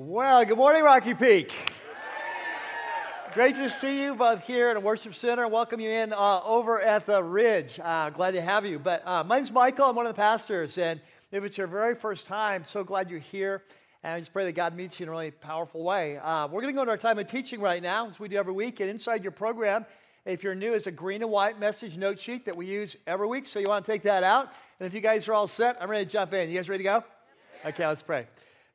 Well, good morning, Rocky Peak. Great to see you both here in the Worship Center. Welcome you in uh, over at the Ridge. Uh, glad to have you. But uh, my name's Michael. I'm one of the pastors. And if it's your very first time, so glad you're here. And I just pray that God meets you in a really powerful way. Uh, we're going to go into our time of teaching right now, as we do every week. And inside your program, if you're new, is a green and white message note sheet that we use every week. So you want to take that out. And if you guys are all set, I'm ready to jump in. You guys ready to go? Okay, let's pray.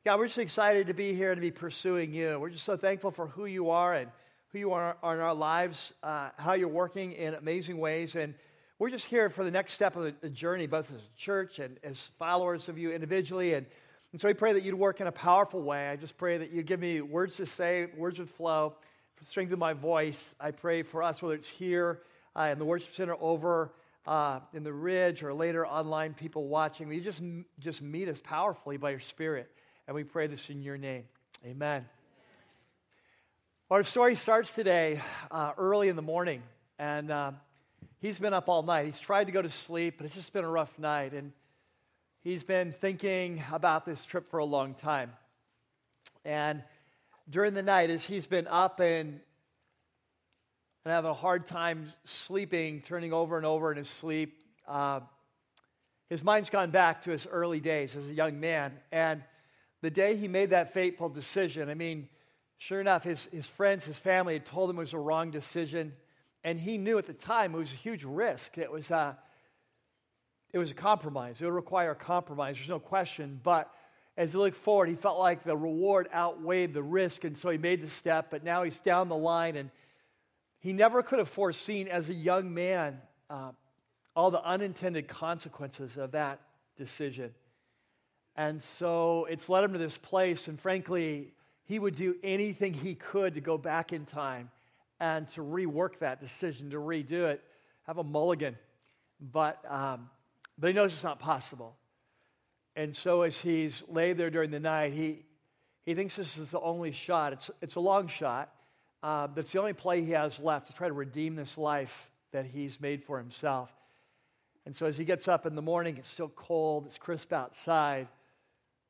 God, we're just excited to be here and to be pursuing you. We're just so thankful for who you are and who you are in our lives, uh, how you're working in amazing ways. And we're just here for the next step of the journey, both as a church and as followers of you individually. And, and so we pray that you'd work in a powerful way. I just pray that you'd give me words to say, words would flow, strengthen my voice. I pray for us, whether it's here uh, in the worship center over uh, in the ridge or later online people watching, you just, just meet us powerfully by your spirit. And we pray this in your name. Amen. Our story starts today uh, early in the morning, and uh, he's been up all night. He's tried to go to sleep, but it's just been a rough night, and he's been thinking about this trip for a long time. And during the night, as he's been up and, and having a hard time sleeping, turning over and over in his sleep, uh, his mind's gone back to his early days as a young man. And the day he made that fateful decision, I mean, Sure enough, his, his friends, his family had told him it was a wrong decision. And he knew at the time it was a huge risk. It was a, uh, it was a compromise. It would require a compromise, there's no question. But as he looked forward, he felt like the reward outweighed the risk. And so he made the step. But now he's down the line. And he never could have foreseen as a young man uh, all the unintended consequences of that decision. And so it's led him to this place. And frankly, he would do anything he could to go back in time and to rework that decision, to redo it, have a mulligan. But, um, but he knows it's not possible. And so as he's laid there during the night, he, he thinks this is the only shot. It's, it's a long shot, uh, but it's the only play he has left to try to redeem this life that he's made for himself. And so as he gets up in the morning, it's still cold, it's crisp outside.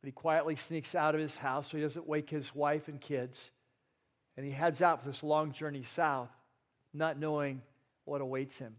But he quietly sneaks out of his house so he doesn't wake his wife and kids. And he heads out for this long journey south, not knowing what awaits him.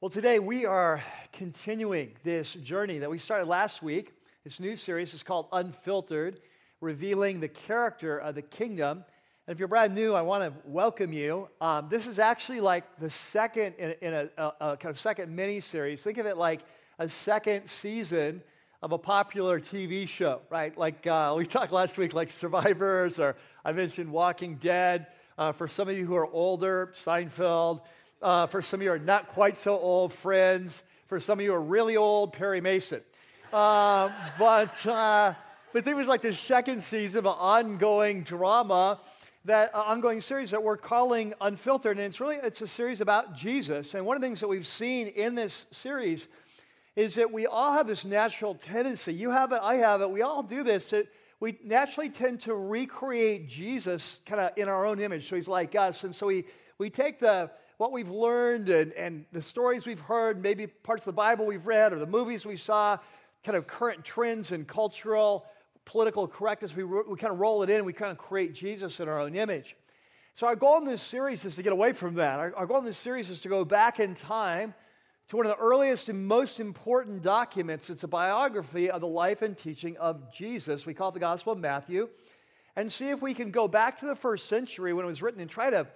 Well, today we are continuing this journey that we started last week. This new series is called Unfiltered, revealing the character of the kingdom. And if you're brand new, I want to welcome you. Um, this is actually like the second in, in a, a, a, kind of second mini series. Think of it like a second season of a popular TV show, right? Like uh, we talked last week, like Survivors, or I mentioned Walking Dead. Uh, for some of you who are older, Seinfeld. Uh, for some of you who are not quite so old, Friends. For some of you who are really old, Perry Mason. Uh, but uh, but it was like the second season of an ongoing drama that uh, ongoing series that we're calling unfiltered and it's really it's a series about jesus and one of the things that we've seen in this series is that we all have this natural tendency. You have it, I have it, we all do this. To, we naturally tend to recreate Jesus kind of in our own image. So he's like us. And so we, we take the what we've learned and, and the stories we've heard, maybe parts of the Bible we've read or the movies we saw, kind of current trends and cultural, political correctness, we, we kind of roll it in we kind of create Jesus in our own image. So our goal in this series is to get away from that. Our, our goal in this series is to go back in time to one of the earliest and most important documents. It's a biography of the life and teaching of Jesus. We call it the Gospel of Matthew. And see if we can go back to the first century when it was written and try to,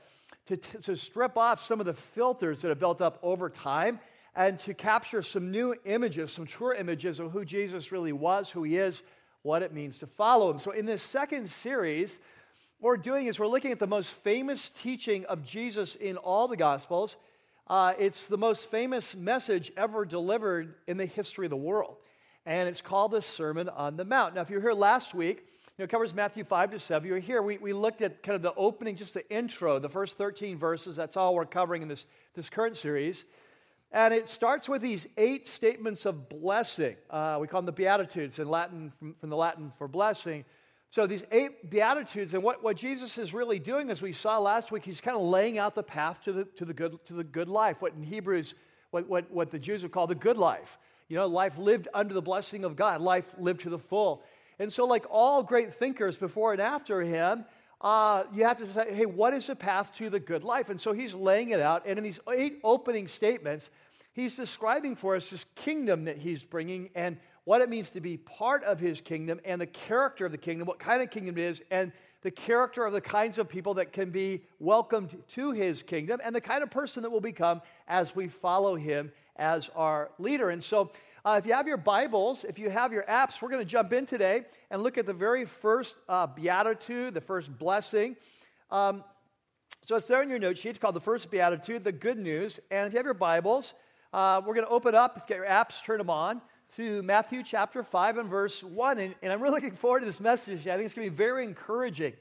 to, to strip off some of the filters that have built up over time and to capture some new images, some truer images of who Jesus really was, who he is, what it means to follow him. So, in this second series, what we're doing is we're looking at the most famous teaching of Jesus in all the Gospels uh, it's the most famous message ever delivered in the history of the world. And it's called the Sermon on the Mount. Now, if you were here last week, you know, it covers Matthew 5 to 7. You were here, we, we looked at kind of the opening, just the intro, the first 13 verses. That's all we're covering in this, this current series. And it starts with these eight statements of blessing. Uh, we call them the Beatitudes in Latin, from, from the Latin for blessing. So, these eight Beatitudes, and what, what Jesus is really doing, as we saw last week, he's kind of laying out the path to the, to the, good, to the good life, what in Hebrews, what, what, what the Jews would call the good life. You know, life lived under the blessing of God, life lived to the full. And so, like all great thinkers before and after him, uh, you have to say, hey, what is the path to the good life? And so he's laying it out. And in these eight opening statements, he's describing for us this kingdom that he's bringing and what it means to be part of his kingdom and the character of the kingdom, what kind of kingdom it is, and the character of the kinds of people that can be welcomed to his kingdom and the kind of person that will become as we follow him as our leader. And so, uh, if you have your Bibles, if you have your apps, we're going to jump in today and look at the very first uh, beatitude, the first blessing. Um, so it's there in your note sheet. It's called the first beatitude, the good news. And if you have your Bibles, uh, we're going to open up. If you get your apps, turn them on to Matthew chapter 5 and verse 1. And, and I'm really looking forward to this message. I think it's going to be very encouraging.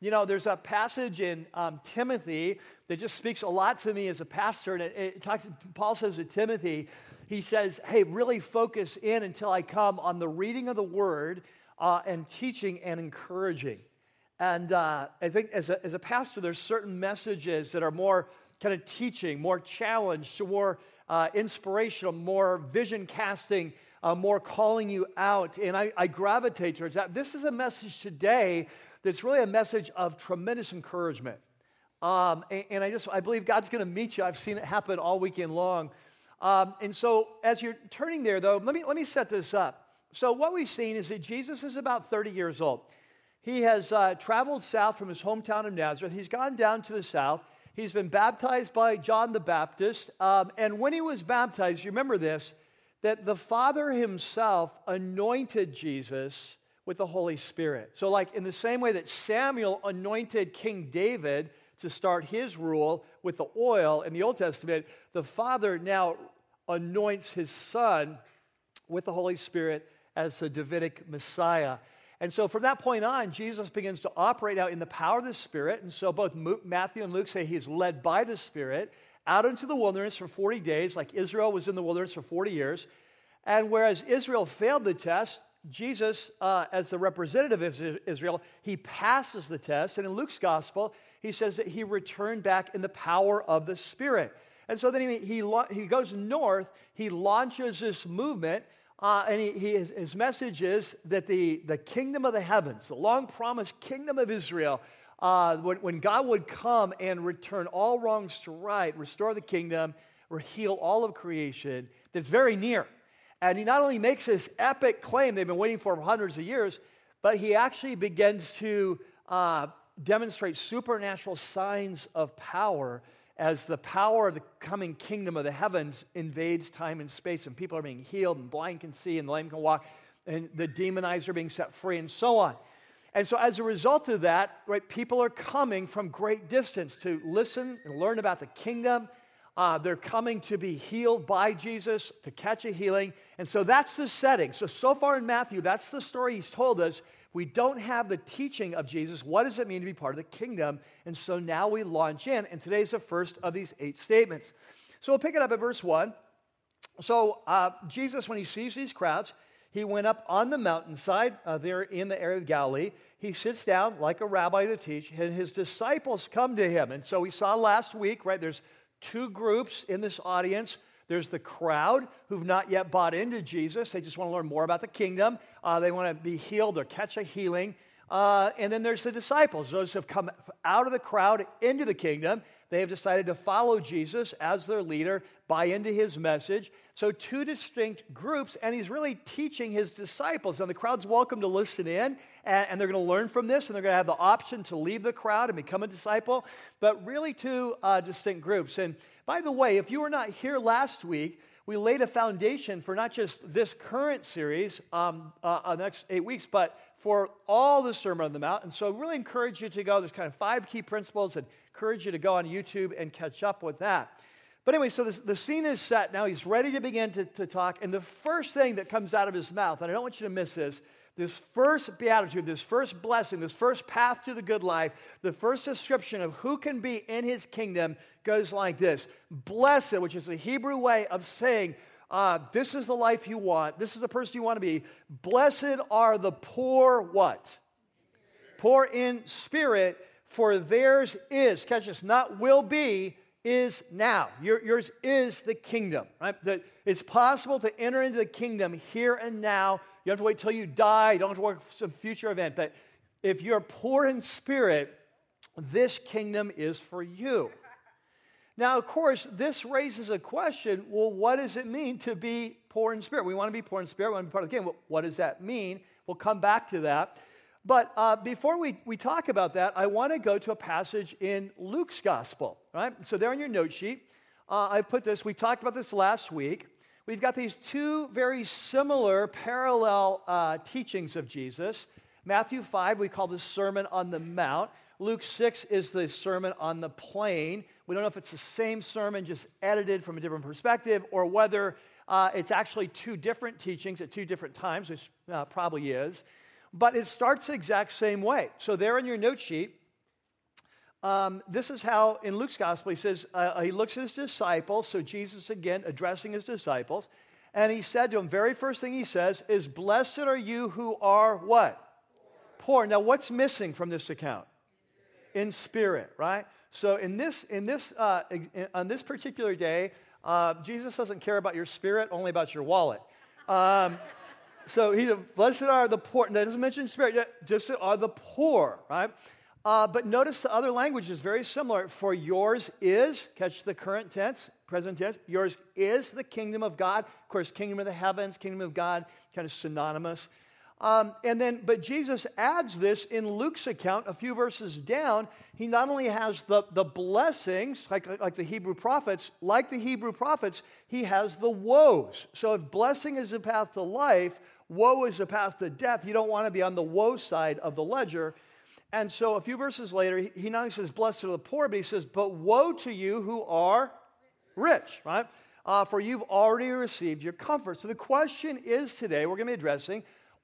You know, there's a passage in um, Timothy that just speaks a lot to me as a pastor. And it, it talks, Paul says to Timothy, he says, Hey, really focus in until I come on the reading of the word uh, and teaching and encouraging. And uh, I think as a, as a pastor, there's certain messages that are more kind of teaching, more challenge, more uh, inspirational, more vision casting, uh, more calling you out. And I, I gravitate towards that. This is a message today that's really a message of tremendous encouragement. Um, and, and, I just I believe God's going to meet you. I've seen it happen all weekend long. Um, and so, as you're turning there, though, let me, let me set this up. So, what we've seen is that Jesus is about 30 years old. He has uh, traveled south from his hometown of Nazareth. He's gone down to the south. He's been baptized by John the Baptist. Um, and when he was baptized, you remember this, that the Father himself anointed Jesus with the Holy Spirit. So, like in the same way that Samuel anointed King David to start his rule with the oil in the Old Testament, the Father now anoints his son with the Holy Spirit as the Davidic Messiah. And so from that point on, Jesus begins to operate out in the power of the Spirit. And so both Matthew and Luke say he's led by the Spirit out into the wilderness for 40 days, like Israel was in the wilderness for 40 years. And whereas Israel failed the test, Jesus, uh, as the representative of Israel, he passes the test. And in Luke's gospel, he says that he returned back in the power of the Spirit. And so then he, he, he goes north, he launches this movement, uh, and he, he, his, message is that the, the kingdom of the heavens, the long promised kingdom of Israel, uh, when, when God would come and return all wrongs to right, restore the kingdom, or heal all of creation, that's very near. And he not only makes this epic claim they've been waiting for hundreds of years, but he actually begins to uh, demonstrate supernatural signs of power as the power of the coming kingdom of the heavens invades time and space, and people are being healed, and blind can see, and the lame can walk, and the demonized are being set free, and so on. And so, as a result of that, right, people are coming from great distance to listen and learn about the kingdom. Uh, they're coming to be healed by Jesus, to catch a healing. And so that's the setting. So, so far in Matthew, that's the story he's told us we don't have the teaching of Jesus. What does it mean to be part of the kingdom? And so now we launch in, and today's the first of these eight statements. So we'll pick it up at verse 1. So uh, Jesus, when he sees these crowds, he went up on the mountainside uh, there in the area of Galilee. He sits down like a rabbi to teach, and his disciples come to him. And so we saw last week, right, there's two groups in this audience. There's the crowd who've not yet bought into Jesus. They just want to learn more about the kingdom. Uh, they want to be healed or catch a healing. Uh, and then there's the disciples, those who have come out of the crowd into the kingdom. They have decided to follow Jesus as their leader, buy into his message. So, two distinct groups, and he's really teaching his disciples. And the crowd's welcome to listen in, and, and they're going to learn from this, and they're going to have the option to leave the crowd and become a disciple. But really, two uh, distinct groups. And by the way, if you were not here last week, we laid a foundation for not just this current series, um, uh, uh, the next eight weeks, but for all the Sermon on the Mount. And so, I really encourage you to go. There's kind of five key principles, and encourage you to go on YouTube and catch up with that. But anyway, so this, the scene is set. Now he's ready to begin to, to talk. And the first thing that comes out of his mouth, and I don't want you to miss this, this first beatitude, this first blessing, this first path to the good life, the first description of who can be in his kingdom goes like this Blessed, which is the Hebrew way of saying, uh, this is the life you want, this is the person you want to be. Blessed are the poor, what? Poor in spirit, for theirs is, catch this, not will be, is now. Your, yours is the kingdom, right? That it's possible to enter into the kingdom here and now You don't have to wait till you die. You don't have to work for some future event. But if you're poor in spirit, this kingdom is for you. Now, of course, this raises a question well, what does it mean to be poor in spirit? We want to be poor in spirit, we want to be part of the kingdom. What does that mean? We'll come back to that. But uh, before we, we talk about that, I want to go to a passage in Luke's gospel, right? So, there on your note sheet, uh, I've put this, we talked about this last week. We've got these two very similar, parallel uh, teachings of Jesus. Matthew 5, we call the Sermon on the Mount. Luke 6 is the Sermon on the Plain. We don't know if it's the same sermon, just edited from a different perspective, or whether uh, it's actually two different teachings at two different times, which uh, probably is. But it starts the exact same way. So, there in your note sheet, um, this is how in Luke's gospel he says, uh, he looks at his disciples. So, Jesus again addressing his disciples. And he said to them, very first thing he says is, Blessed are you who are what? Poor. Now, what's missing from this account? in spirit, right? So in this, in this, uh, in, on this particular day, uh, Jesus doesn't care about your spirit, only about your wallet. Um, so he, blessed are the poor. That doesn't mention spirit, just are the poor, right? Uh, but notice the other language is very similar. For yours is, catch the current tense, present tense, yours is the kingdom of God. Of course, kingdom of the heavens, kingdom of God, kind of synonymous. Um, and then, but Jesus adds this in Luke's account a few verses down. He not only has the, the blessings, like, like the Hebrew prophets, like the Hebrew prophets, he has the woes. So if blessing is the path to life, woe is the path to death. You don't want to be on the woe side of the ledger. And so a few verses later, he, not only says, Blessed are the poor, but he says, But woe to you who are rich, right? Uh, for you've already received your comfort. So the question is today, we're going to be addressing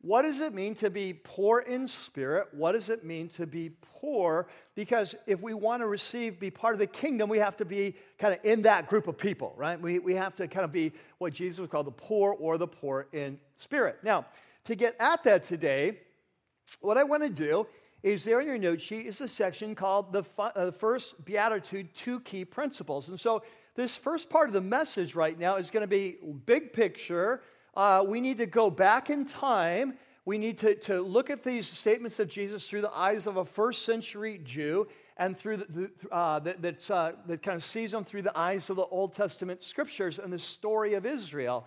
what does it mean to be poor in spirit? What does it mean to be poor? Because if we want to receive, be part of the kingdom, we have to be kind of in that group of people, right? We, we have to kind of be what Jesus would call the poor or the poor in spirit. Now, to get at that today, what I want to do is there in your note sheet is a section called the, uh, the first beatitude, two key principles. And so this first part of the message right now is going to be big picture uh, we need to go back in time. We need to, to look at these statements of Jesus through the eyes of a first century Jew and through the, uh, that, that's, uh, that kind of sees them through the eyes of the Old Testament scriptures and the story of Israel.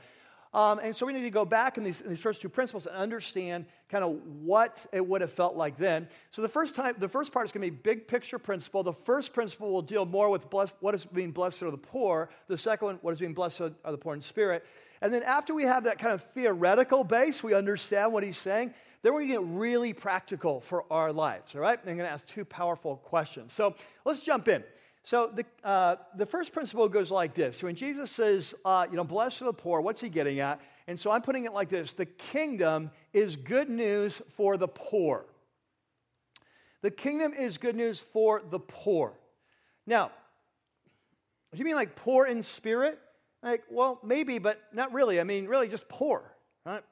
Um, and so we need to go back in these, in these, first two principles and understand kind of what it would have felt like then. So the first time, the first part is going to be big picture principle. The first principle will deal more with bless, what is being blessed are the poor. The second one, what is being blessed are the poor in spirit. And then after we have that kind of theoretical base, we understand what he's saying, then we're going to get really practical for our lives, all right? And I'm going to ask two powerful questions. So let's jump in. So the, uh, the first principle goes like this. So when Jesus says, uh, you know, blessed are the poor, what's he getting at? And so I'm putting it like this The kingdom is good news for the poor. The kingdom is good news for the poor. Now, do you mean like poor in spirit? Like, well, maybe, but not really. I mean, really just poor. Right?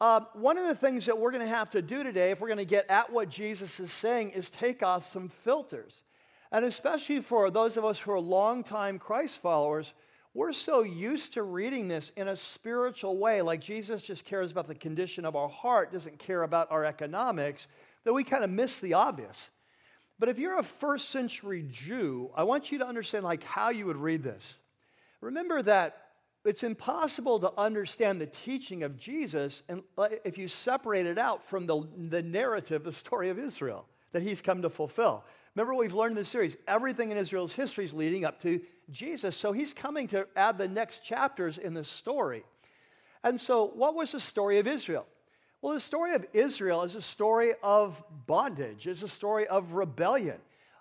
Uh, one of the things that we're going to have to do today, if we're going to get at what Jesus is saying, is take off some filters. And especially for those of us who are longtime Christ followers, we're so used to reading this in a spiritual way, like Jesus just cares about the condition of our heart, doesn't care about our economics, that we kind of miss the obvious. But if you're a first century Jew, I want you to understand like how you would read this. Remember that it's impossible to understand the teaching of Jesus and if you separate it out from the, the narrative, the story of Israel that he's come to fulfill. Remember what we've learned in this series? Everything in Israel's history is leading up to Jesus. So he's coming to add the next chapters in this story. And so, what was the story of Israel? Well, the story of Israel is a story of bondage, it's a story of rebellion.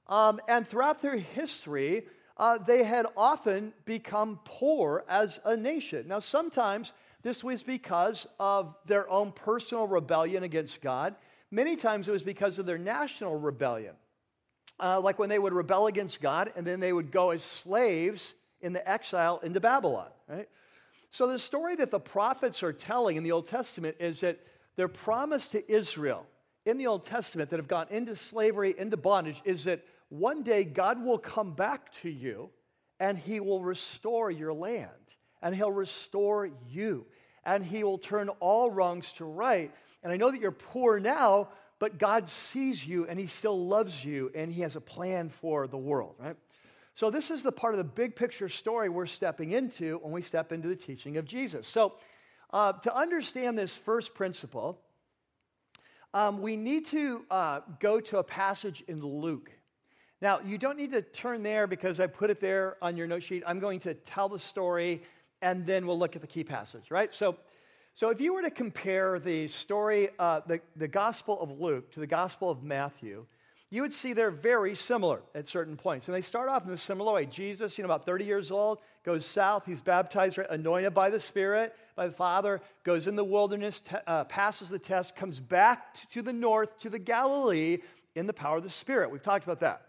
Um, and throughout their history, uh, they had often become poor as a nation. Now, sometimes this was because of their own personal rebellion against God. Many times it was because of their national rebellion. Uh, like when they would rebel against God and then they would go as slaves in the exile into Babylon, right? So the story that the prophets are telling in the Old Testament is that their promise to Israel in the Old Testament that have gone into slavery, into bondage, is that one day God will come back to you and he will restore your land and he'll restore you. and he will turn all wrongs to right. And I know that you're poor now, but God sees you and he still loves you and he has a plan for the world, right? So, this is the part of the big picture story we're stepping into when we step into the teaching of Jesus. So, uh, to understand this first principle, um, we need to uh, go to a passage in Luke. Now, you don't need to turn there because I put it there on your note sheet. I'm going to tell the story and then we'll look at the key passage, right? So, so if you were to compare the story, uh, the, the Gospel of Luke to the Gospel of Matthew, you would see they're very similar at certain points. And they start off in a similar way. Jesus, you know, about 30 years old, goes south. He's baptized, anointed by the Spirit, by the Father, goes in the wilderness, te- uh, passes the test, comes back to the north, to the Galilee, in the power of the Spirit. We've talked about that.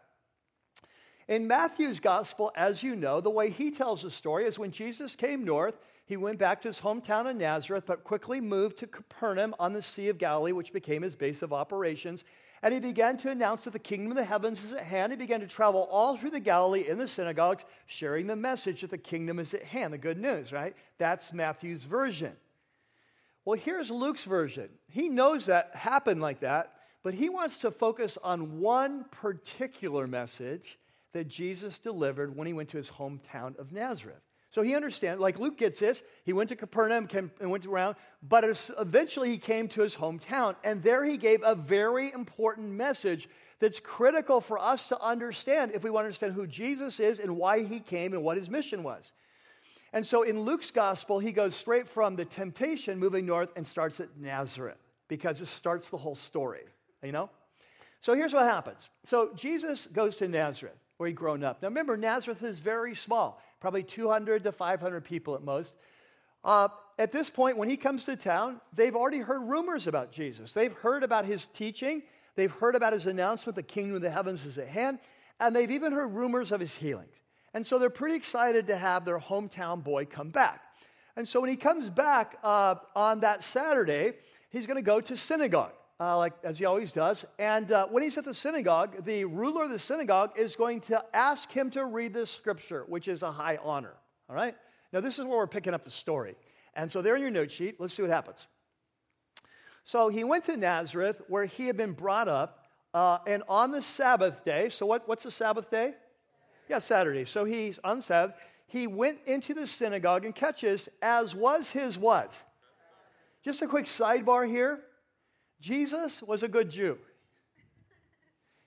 In Matthew's gospel, as you know, the way he tells the story is when Jesus came north, he went back to his hometown of Nazareth, but quickly moved to Capernaum on the Sea of Galilee, which became his base of operations. And he began to announce that the kingdom of the heavens is at hand. He began to travel all through the Galilee in the synagogues, sharing the message that the kingdom is at hand, the good news, right? That's Matthew's version. Well, here's Luke's version. He knows that happened like that, but he wants to focus on one particular message that Jesus delivered when he went to his hometown of Nazareth. So he understands, like Luke gets this. He went to Capernaum and went around, but eventually he came to his hometown, and there he gave a very important message that's critical for us to understand if we want to understand who Jesus is and why he came and what his mission was. And so in Luke's gospel, he goes straight from the temptation moving north and starts at Nazareth because it starts the whole story, you know? So here's what happens. So Jesus goes to Nazareth where he'd grown up. Now remember, Nazareth is very small, probably 200 to 500 people at most. Uh, at this point, when he comes to town, they've already heard rumors about Jesus. They've heard about his teaching, they've heard about his announcement, the kingdom of the heavens is at hand, and they've even heard rumors of his healings. And so they're pretty excited to have their hometown boy come back. And so when he comes back uh, on that Saturday, he's going to go to synagogue uh, like as he always does. And uh, when he's at the synagogue, the ruler of the synagogue is going to ask him to read this scripture, which is a high honor. All right? Now, this is where we're picking up the story. And so, there in your note sheet, let's see what happens. So, he went to Nazareth where he had been brought up, uh, and on the Sabbath day, so what, what's the Sabbath day? Yeah, Saturday. So, he's on Sabbath. He went into the synagogue and catches, as was his what? Just a quick sidebar here. Jesus was a good Jew.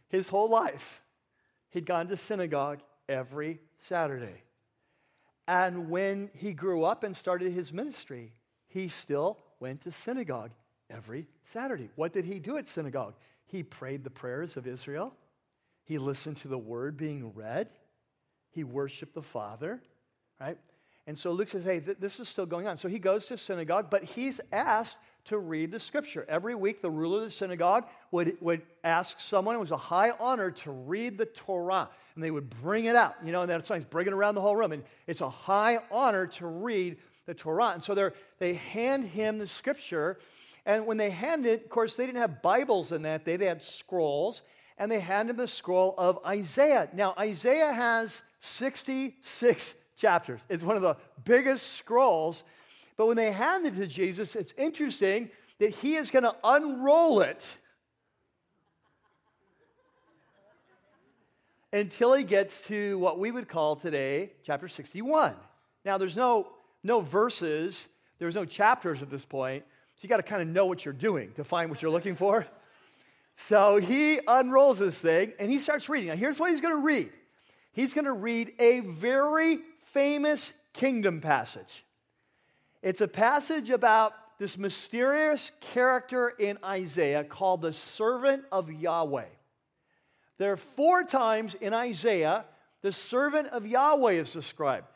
His whole life, he'd gone to synagogue every Saturday. And when he grew up and started his ministry, he still went to synagogue every Saturday. What did he do at synagogue? He prayed the prayers of Israel, he listened to the word being read, he worshiped the Father, right? And so Luke says, hey, th- this is still going on. So he goes to synagogue, but he's asked to read the scripture. Every week, the ruler of the synagogue would, would ask someone, it was a high honor to read the Torah. And they would bring it out, you know, and that's why he's bringing it around the whole room. And it's a high honor to read the Torah. And so they hand him the scripture. And when they hand it, of course, they didn't have Bibles in that day, they had scrolls. And they hand him the scroll of Isaiah. Now, Isaiah has 66 chapters, it's one of the biggest scrolls but when they hand it to Jesus, it's interesting that he is going to unroll it until he gets to what we would call today chapter 61. Now, there's no, no verses, there's no chapters at this point, so you got to kind of know what you're doing to find what you're looking for. So he unrolls this thing and he starts reading. Now, here's what he's going to read he's going to read a very famous kingdom passage. It's a passage about this mysterious character in Isaiah called the servant of Yahweh. There are four times in Isaiah the servant of Yahweh is described.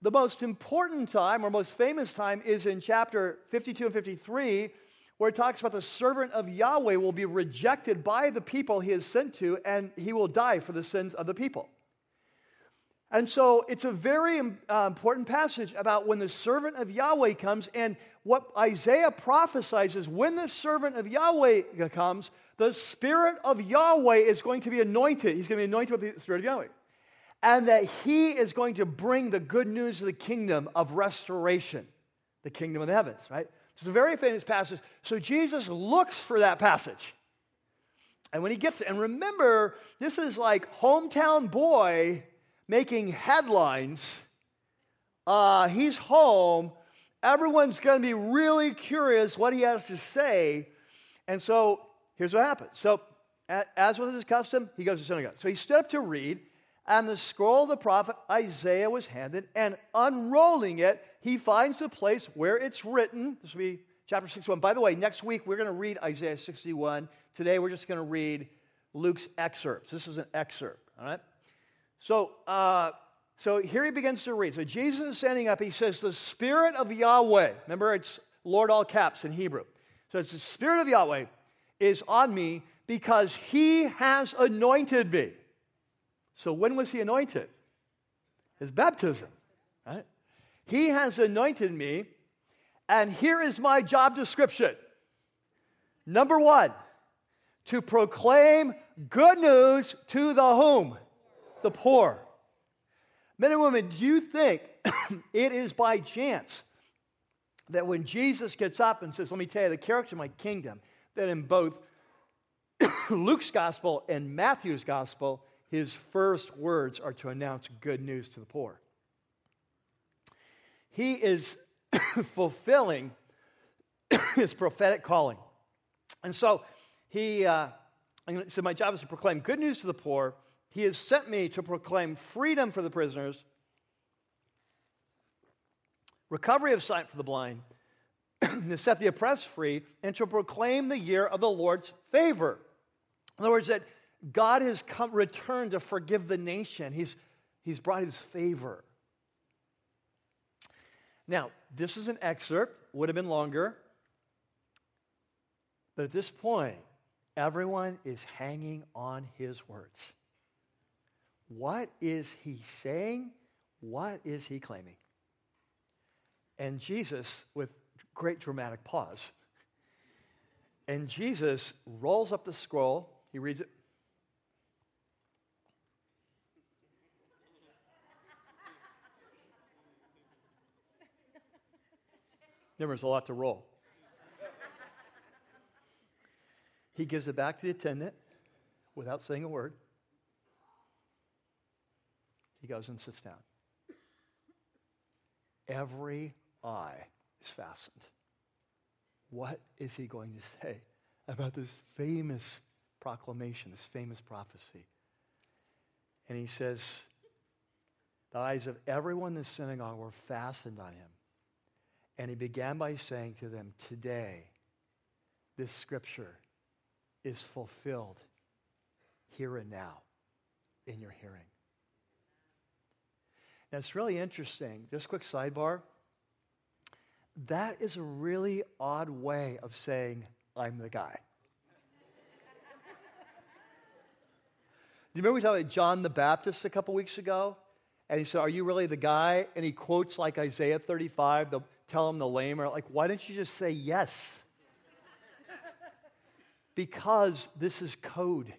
The most important time, or most famous time, is in chapter 52 and 53, where it talks about the servant of Yahweh will be rejected by the people he is sent to, and he will die for the sins of the people. And so it's a very uh, important passage about when the servant of Yahweh comes, and what Isaiah prophesies is when the servant of Yahweh comes, the Spirit of Yahweh is going to be anointed. He's going to be anointed with the Spirit of Yahweh. And that he is going to bring the good news of the kingdom of restoration. the kingdom of the heavens, right? It's a very famous passage. So Jesus looks for that passage. And when he gets it, and remember, this is like hometown boy making headlines. Uh, he's home. Everyone's going to be really curious what he has to say. And so here's what happens. So, as was his custom, he goes to synagogue. So he stood up to read, and the scroll of the prophet Isaiah was handed, and unrolling it, he finds the place where it's written. This will be chapter 61. By the way, next week we're going to read Isaiah 61. Today we're just going to read Luke's excerpts. This is an excerpt, all right? So, uh, so here he begins to read. So Jesus is standing up. He says, The Spirit of Yahweh, remember it's Lord all caps in Hebrew. So it's the Spirit of Yahweh is on me because he has anointed me. So when was he anointed? His baptism, right? He has anointed me, and here is my job description. Number one, to proclaim good news to the whom? The poor. Men and women, do you think it is by chance that when Jesus gets up and says, Let me tell you the character of my kingdom, that in both Luke's gospel and Matthew's gospel, his first words are to announce good news to the poor. He is fulfilling his prophetic calling. And so he uh, said, My job is to proclaim good news to the poor. He has sent me to proclaim freedom for the prisoners, recovery of sight for the blind, to set the oppressed free, and to proclaim the year of the Lord's favor. In other words, that God has come, returned to forgive the nation. He's, he's brought his favor. Now, this is an excerpt, would have been longer. But at this point, everyone is hanging on his words. What is he saying? What is he claiming? And Jesus, with great dramatic pause, and Jesus rolls up the scroll, he reads it. There was a lot to roll. He gives it back to the attendant without saying a word. He goes and sits down. Every eye is fastened. What is he going to say about this famous proclamation, this famous prophecy? And he says, The eyes of everyone in the synagogue were fastened on him. And he began by saying to them, Today, this scripture is fulfilled here and now in your hearing. Now, it's really interesting. Just a quick sidebar. That is a really odd way of saying, I'm the guy. Do you remember we talked about John the Baptist a couple weeks ago? And he said, Are you really the guy? And he quotes like Isaiah 35, the, tell him the lame like, Why didn't you just say yes? because this is code.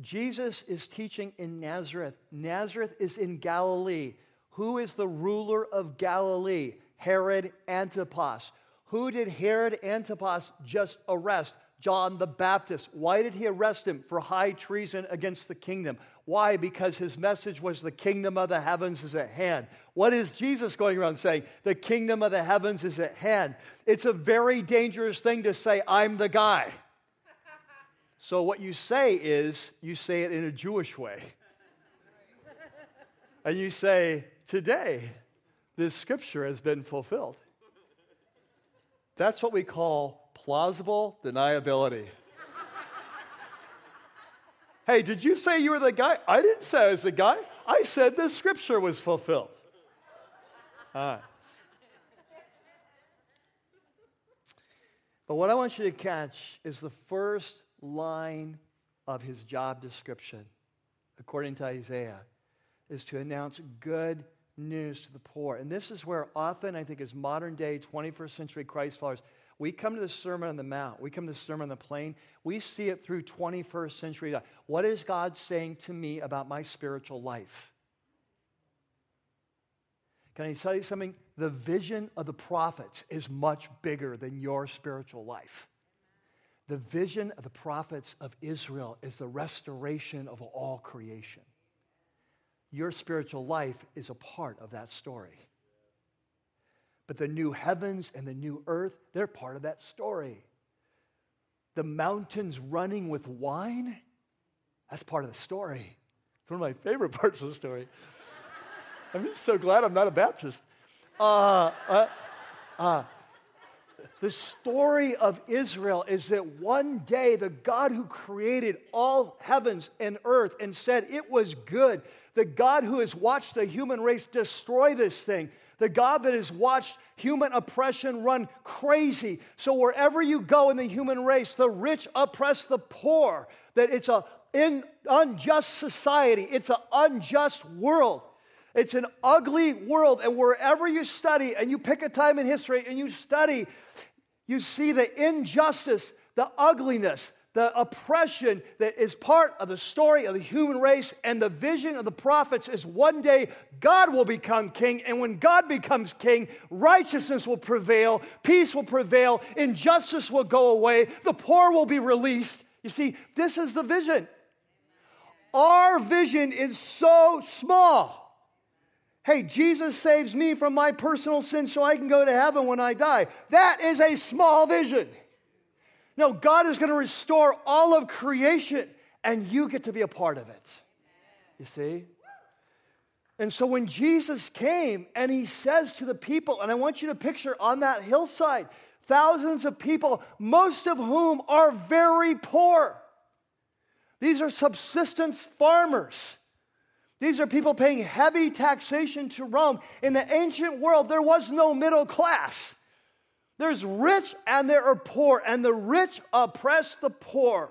Jesus is teaching in Nazareth. Nazareth is in Galilee. Who is the ruler of Galilee? Herod Antipas. Who did Herod Antipas just arrest? John the Baptist. Why did he arrest him? For high treason against the kingdom. Why? Because his message was the kingdom of the heavens is at hand. What is Jesus going around saying? The kingdom of the heavens is at hand. It's a very dangerous thing to say, I'm the guy. So, what you say is, you say it in a Jewish way. And you say, Today, this scripture has been fulfilled. That's what we call plausible deniability. hey, did you say you were the guy? I didn't say I was the guy. I said the scripture was fulfilled. All right. But what I want you to catch is the first line of his job description, according to Isaiah, is to announce good news to the poor. And this is where often, I think, as modern day 21st century Christ followers, we come to the Sermon on the Mount, we come to the Sermon on the Plain, we see it through 21st century. What is God saying to me about my spiritual life? Can I tell you something? the vision of the prophets is much bigger than your spiritual life. The vision of the prophets of Israel is the restoration of all creation. Your spiritual life is a part of that story. But the new heavens and the new earth, they're part of that story. The mountains running with wine, that's part of the story. It's one of my favorite parts of the story. I'm just so glad I'm not a Baptist. Uh, uh, uh, the story of Israel is that one day the God who created all heavens and earth and said it was good, the God who has watched the human race destroy this thing, the God that has watched human oppression run crazy. So wherever you go in the human race, the rich oppress the poor, that it's a in unjust society, it's an unjust world. It's an ugly world. And wherever you study and you pick a time in history and you study, you see the injustice, the ugliness, the oppression that is part of the story of the human race. And the vision of the prophets is one day God will become king. And when God becomes king, righteousness will prevail, peace will prevail, injustice will go away, the poor will be released. You see, this is the vision. Our vision is so small. Hey, Jesus saves me from my personal sin so I can go to heaven when I die. That is a small vision. No, God is going to restore all of creation, and you get to be a part of it. You see? And so when Jesus came and he says to the people, and I want you to picture on that hillside, thousands of people, most of whom are very poor. These are subsistence farmers. These are people paying heavy taxation to Rome. In the ancient world, there was no middle class. There's rich and there are poor, and the rich oppress the poor.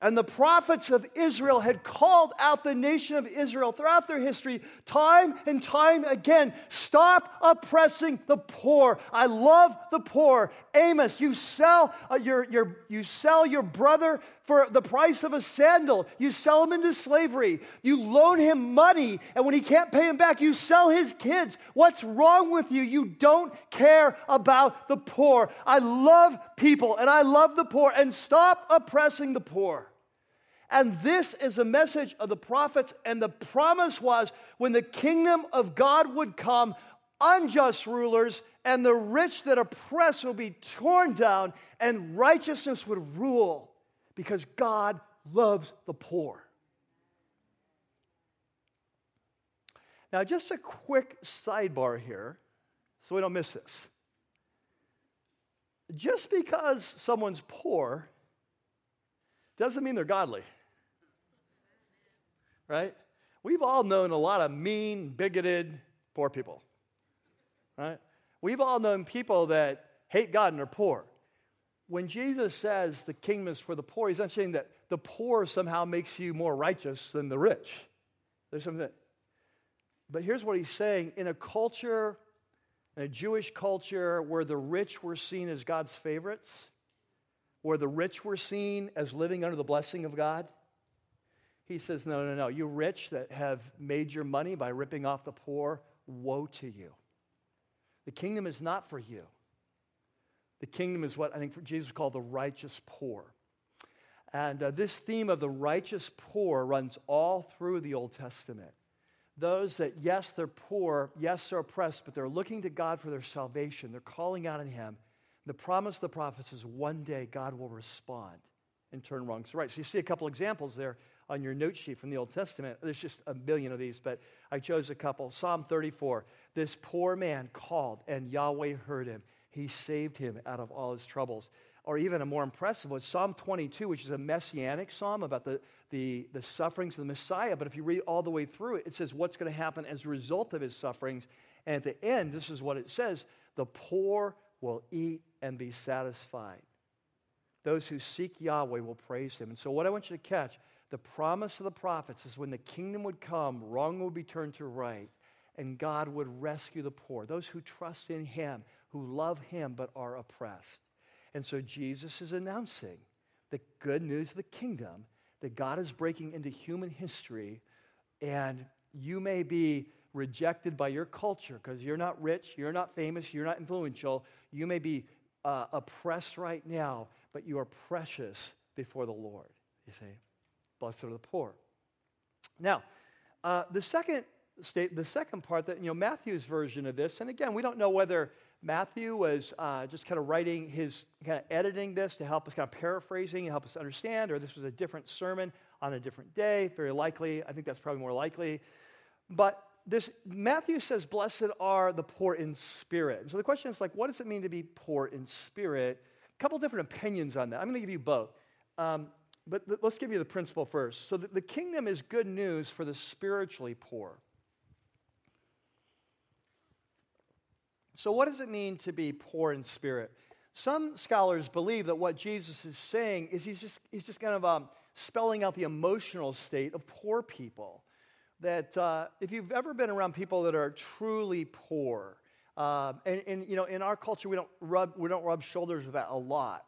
And the prophets of Israel had called out the nation of Israel throughout their history, time and time again stop oppressing the poor. I love the poor. Amos, you sell, uh, your, your, you sell your brother for the price of a sandal. You sell him into slavery. You loan him money, and when he can't pay him back, you sell his kids. What's wrong with you? You don't care about the poor. I love people, and I love the poor, and stop oppressing the poor. And this is the message of the prophets. And the promise was when the kingdom of God would come, unjust rulers and the rich that oppress will be torn down, and righteousness would rule because God loves the poor. Now, just a quick sidebar here so we don't miss this. Just because someone's poor doesn't mean they're godly. Right? We've all known a lot of mean, bigoted, poor people. Right? We've all known people that hate God and are poor. When Jesus says the kingdom is for the poor, he's not saying that the poor somehow makes you more righteous than the rich. There's something that, but here's what he's saying in a culture, in a Jewish culture where the rich were seen as God's favorites, where the rich were seen as living under the blessing of God. He says, No, no, no. You rich that have made your money by ripping off the poor, woe to you. The kingdom is not for you. The kingdom is what I think Jesus called the righteous poor. And uh, this theme of the righteous poor runs all through the Old Testament. Those that, yes, they're poor, yes, they're oppressed, but they're looking to God for their salvation. They're calling out on Him. The promise of the prophets is one day God will respond and turn wrongs to right. So you see a couple examples there on your note sheet from the Old Testament. There's just a billion of these, but I chose a couple. Psalm 34 This poor man called, and Yahweh heard him. He saved him out of all his troubles. Or even a more impressive one, Psalm 22, which is a messianic psalm about the, the, the sufferings of the Messiah. But if you read all the way through it, it says what's going to happen as a result of his sufferings. And at the end, this is what it says the poor will eat and be satisfied. Those who seek Yahweh will praise him. And so, what I want you to catch the promise of the prophets is when the kingdom would come, wrong would be turned to right, and God would rescue the poor, those who trust in him, who love him but are oppressed. And so, Jesus is announcing the good news of the kingdom that God is breaking into human history, and you may be rejected by your culture because you're not rich, you're not famous, you're not influential. You may be uh, oppressed right now, but you are precious before the Lord. You see, blessed are the poor. Now, uh, the second state, the second part that you know Matthew's version of this, and again, we don't know whether Matthew was uh, just kind of writing his, kind of editing this to help us, kind of paraphrasing and help us understand, or this was a different sermon on a different day. Very likely, I think that's probably more likely. But this Matthew says, "Blessed are the poor in spirit." And so the question is like, what does it mean to be poor in spirit? A couple different opinions on that. I'm going to give you both. Um, but th- let's give you the principle first. So the, the kingdom is good news for the spiritually poor. So, what does it mean to be poor in spirit? Some scholars believe that what Jesus is saying is he's just, he's just kind of um, spelling out the emotional state of poor people. That uh, if you've ever been around people that are truly poor, uh, and, and, you know, in our culture, we don't rub, we don't rub shoulders with that a lot.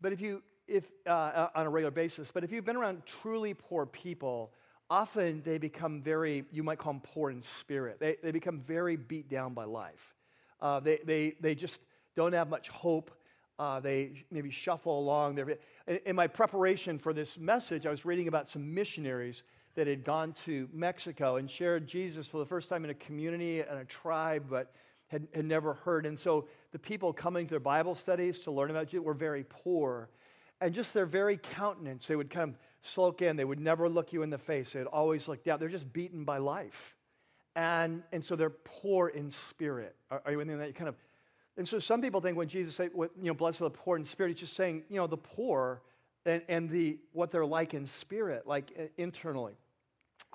But if you, if, uh, on a regular basis, but if you've been around truly poor people, often they become very, you might call them poor in spirit. They, they become very beat down by life. Uh, they, they, they just don't have much hope. Uh, they maybe shuffle along. In, in my preparation for this message, I was reading about some missionaries that had gone to Mexico and shared Jesus for the first time in a community and a tribe, but had, had never heard. And so the people coming to their Bible studies to learn about Jesus were very poor. And just their very countenance, they would kind of sulk in. They would never look you in the face. They'd always look down. They're just beaten by life. And, and so they're poor in spirit. Are, are you in that? kind of, and so some people think when Jesus said, you know, blessed are the poor in spirit, he's just saying, you know, the poor and, and the, what they're like in spirit, like internally.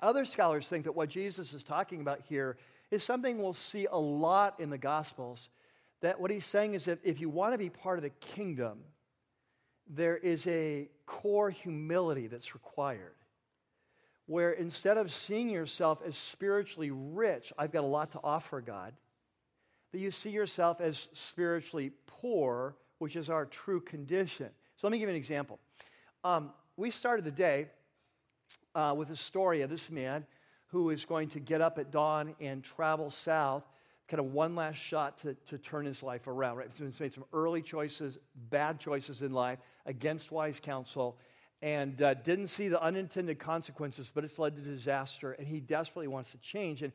Other scholars think that what Jesus is talking about here is something we'll see a lot in the Gospels. That what he's saying is that if you want to be part of the kingdom, there is a core humility that's required where instead of seeing yourself as spiritually rich, I've got a lot to offer God, that you see yourself as spiritually poor, which is our true condition. So let me give you an example. Um, we started the day uh, with a story of this man who is going to get up at dawn and travel south, kind of one last shot to, to turn his life around. Right? He's made some early choices, bad choices in life, against wise counsel, and uh, didn't see the unintended consequences, but it's led to disaster, and he desperately wants to change. And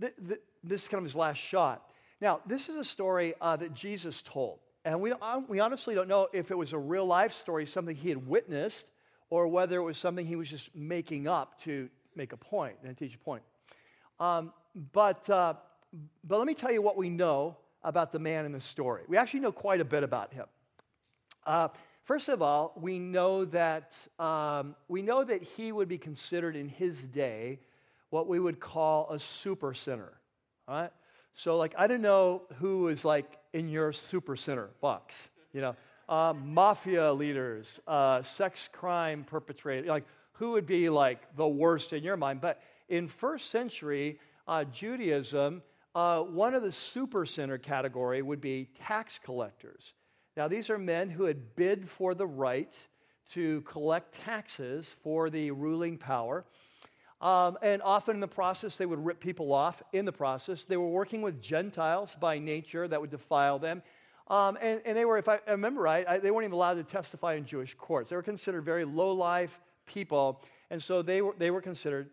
th- th- this is kind of his last shot. Now, this is a story uh, that Jesus told, and we, uh, we honestly don't know if it was a real life story, something he had witnessed, or whether it was something he was just making up to make a point and teach a point. Um, but, uh, but let me tell you what we know about the man in the story. We actually know quite a bit about him. Uh, First of all, we know that, um, we know that he would be considered in his day what we would call a super sinner. Right? So, like, I don't know who is like in your super sinner box. You know, um, mafia leaders, uh, sex crime perpetrators. Like, who would be like the worst in your mind? But in first century uh, Judaism, uh, one of the super sinner category would be tax collectors. Now, these are men who had bid for the right to collect taxes for the ruling power. Um, and often in the process, they would rip people off in the process. They were working with Gentiles by nature that would defile them. Um, and, and, they were, if I remember right, I, they weren't even allowed to testify in Jewish courts. They were considered very low life people. And so they were, they were considered,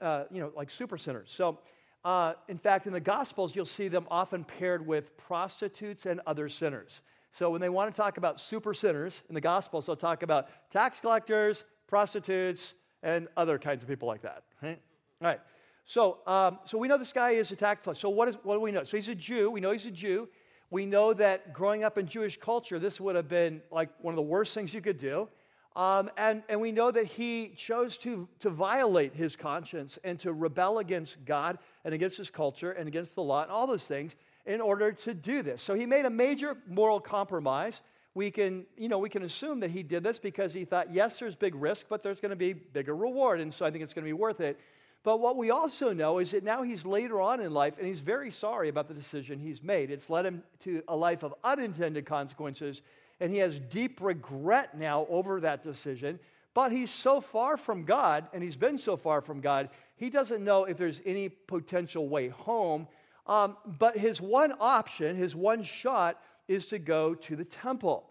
uh, you know, like super sinners. So, uh, in fact, in the Gospels, you'll see them often paired with prostitutes and other sinners. So when they want to talk about super sinners in the Gospels, they'll talk about tax collectors, prostitutes, and other kinds of people like that. Right? All right. So, um, so we know this guy is a tax collector. So what, is, what do we know? So he's a Jew. We know he's a Jew. We know that growing up in Jewish culture, this would have been like one of the worst things you could do. Um, and, and we know that he chose to, to violate his conscience and to rebel against God and against his culture and against the law and all those things in order to do this. So he made a major moral compromise. We can, you know, we can assume that he did this because he thought, yes, there's big risk, but there's going to be bigger reward. And so I think it's going to be worth it. But what we also know is that now he's later on in life and he's very sorry about the decision he's made. It's led him to a life of unintended consequences, and he has deep regret now over that decision. But he's so far from God, and he's been so far from God, he doesn't know if there's any potential way home. Um, but his one option, his one shot, is to go to the temple.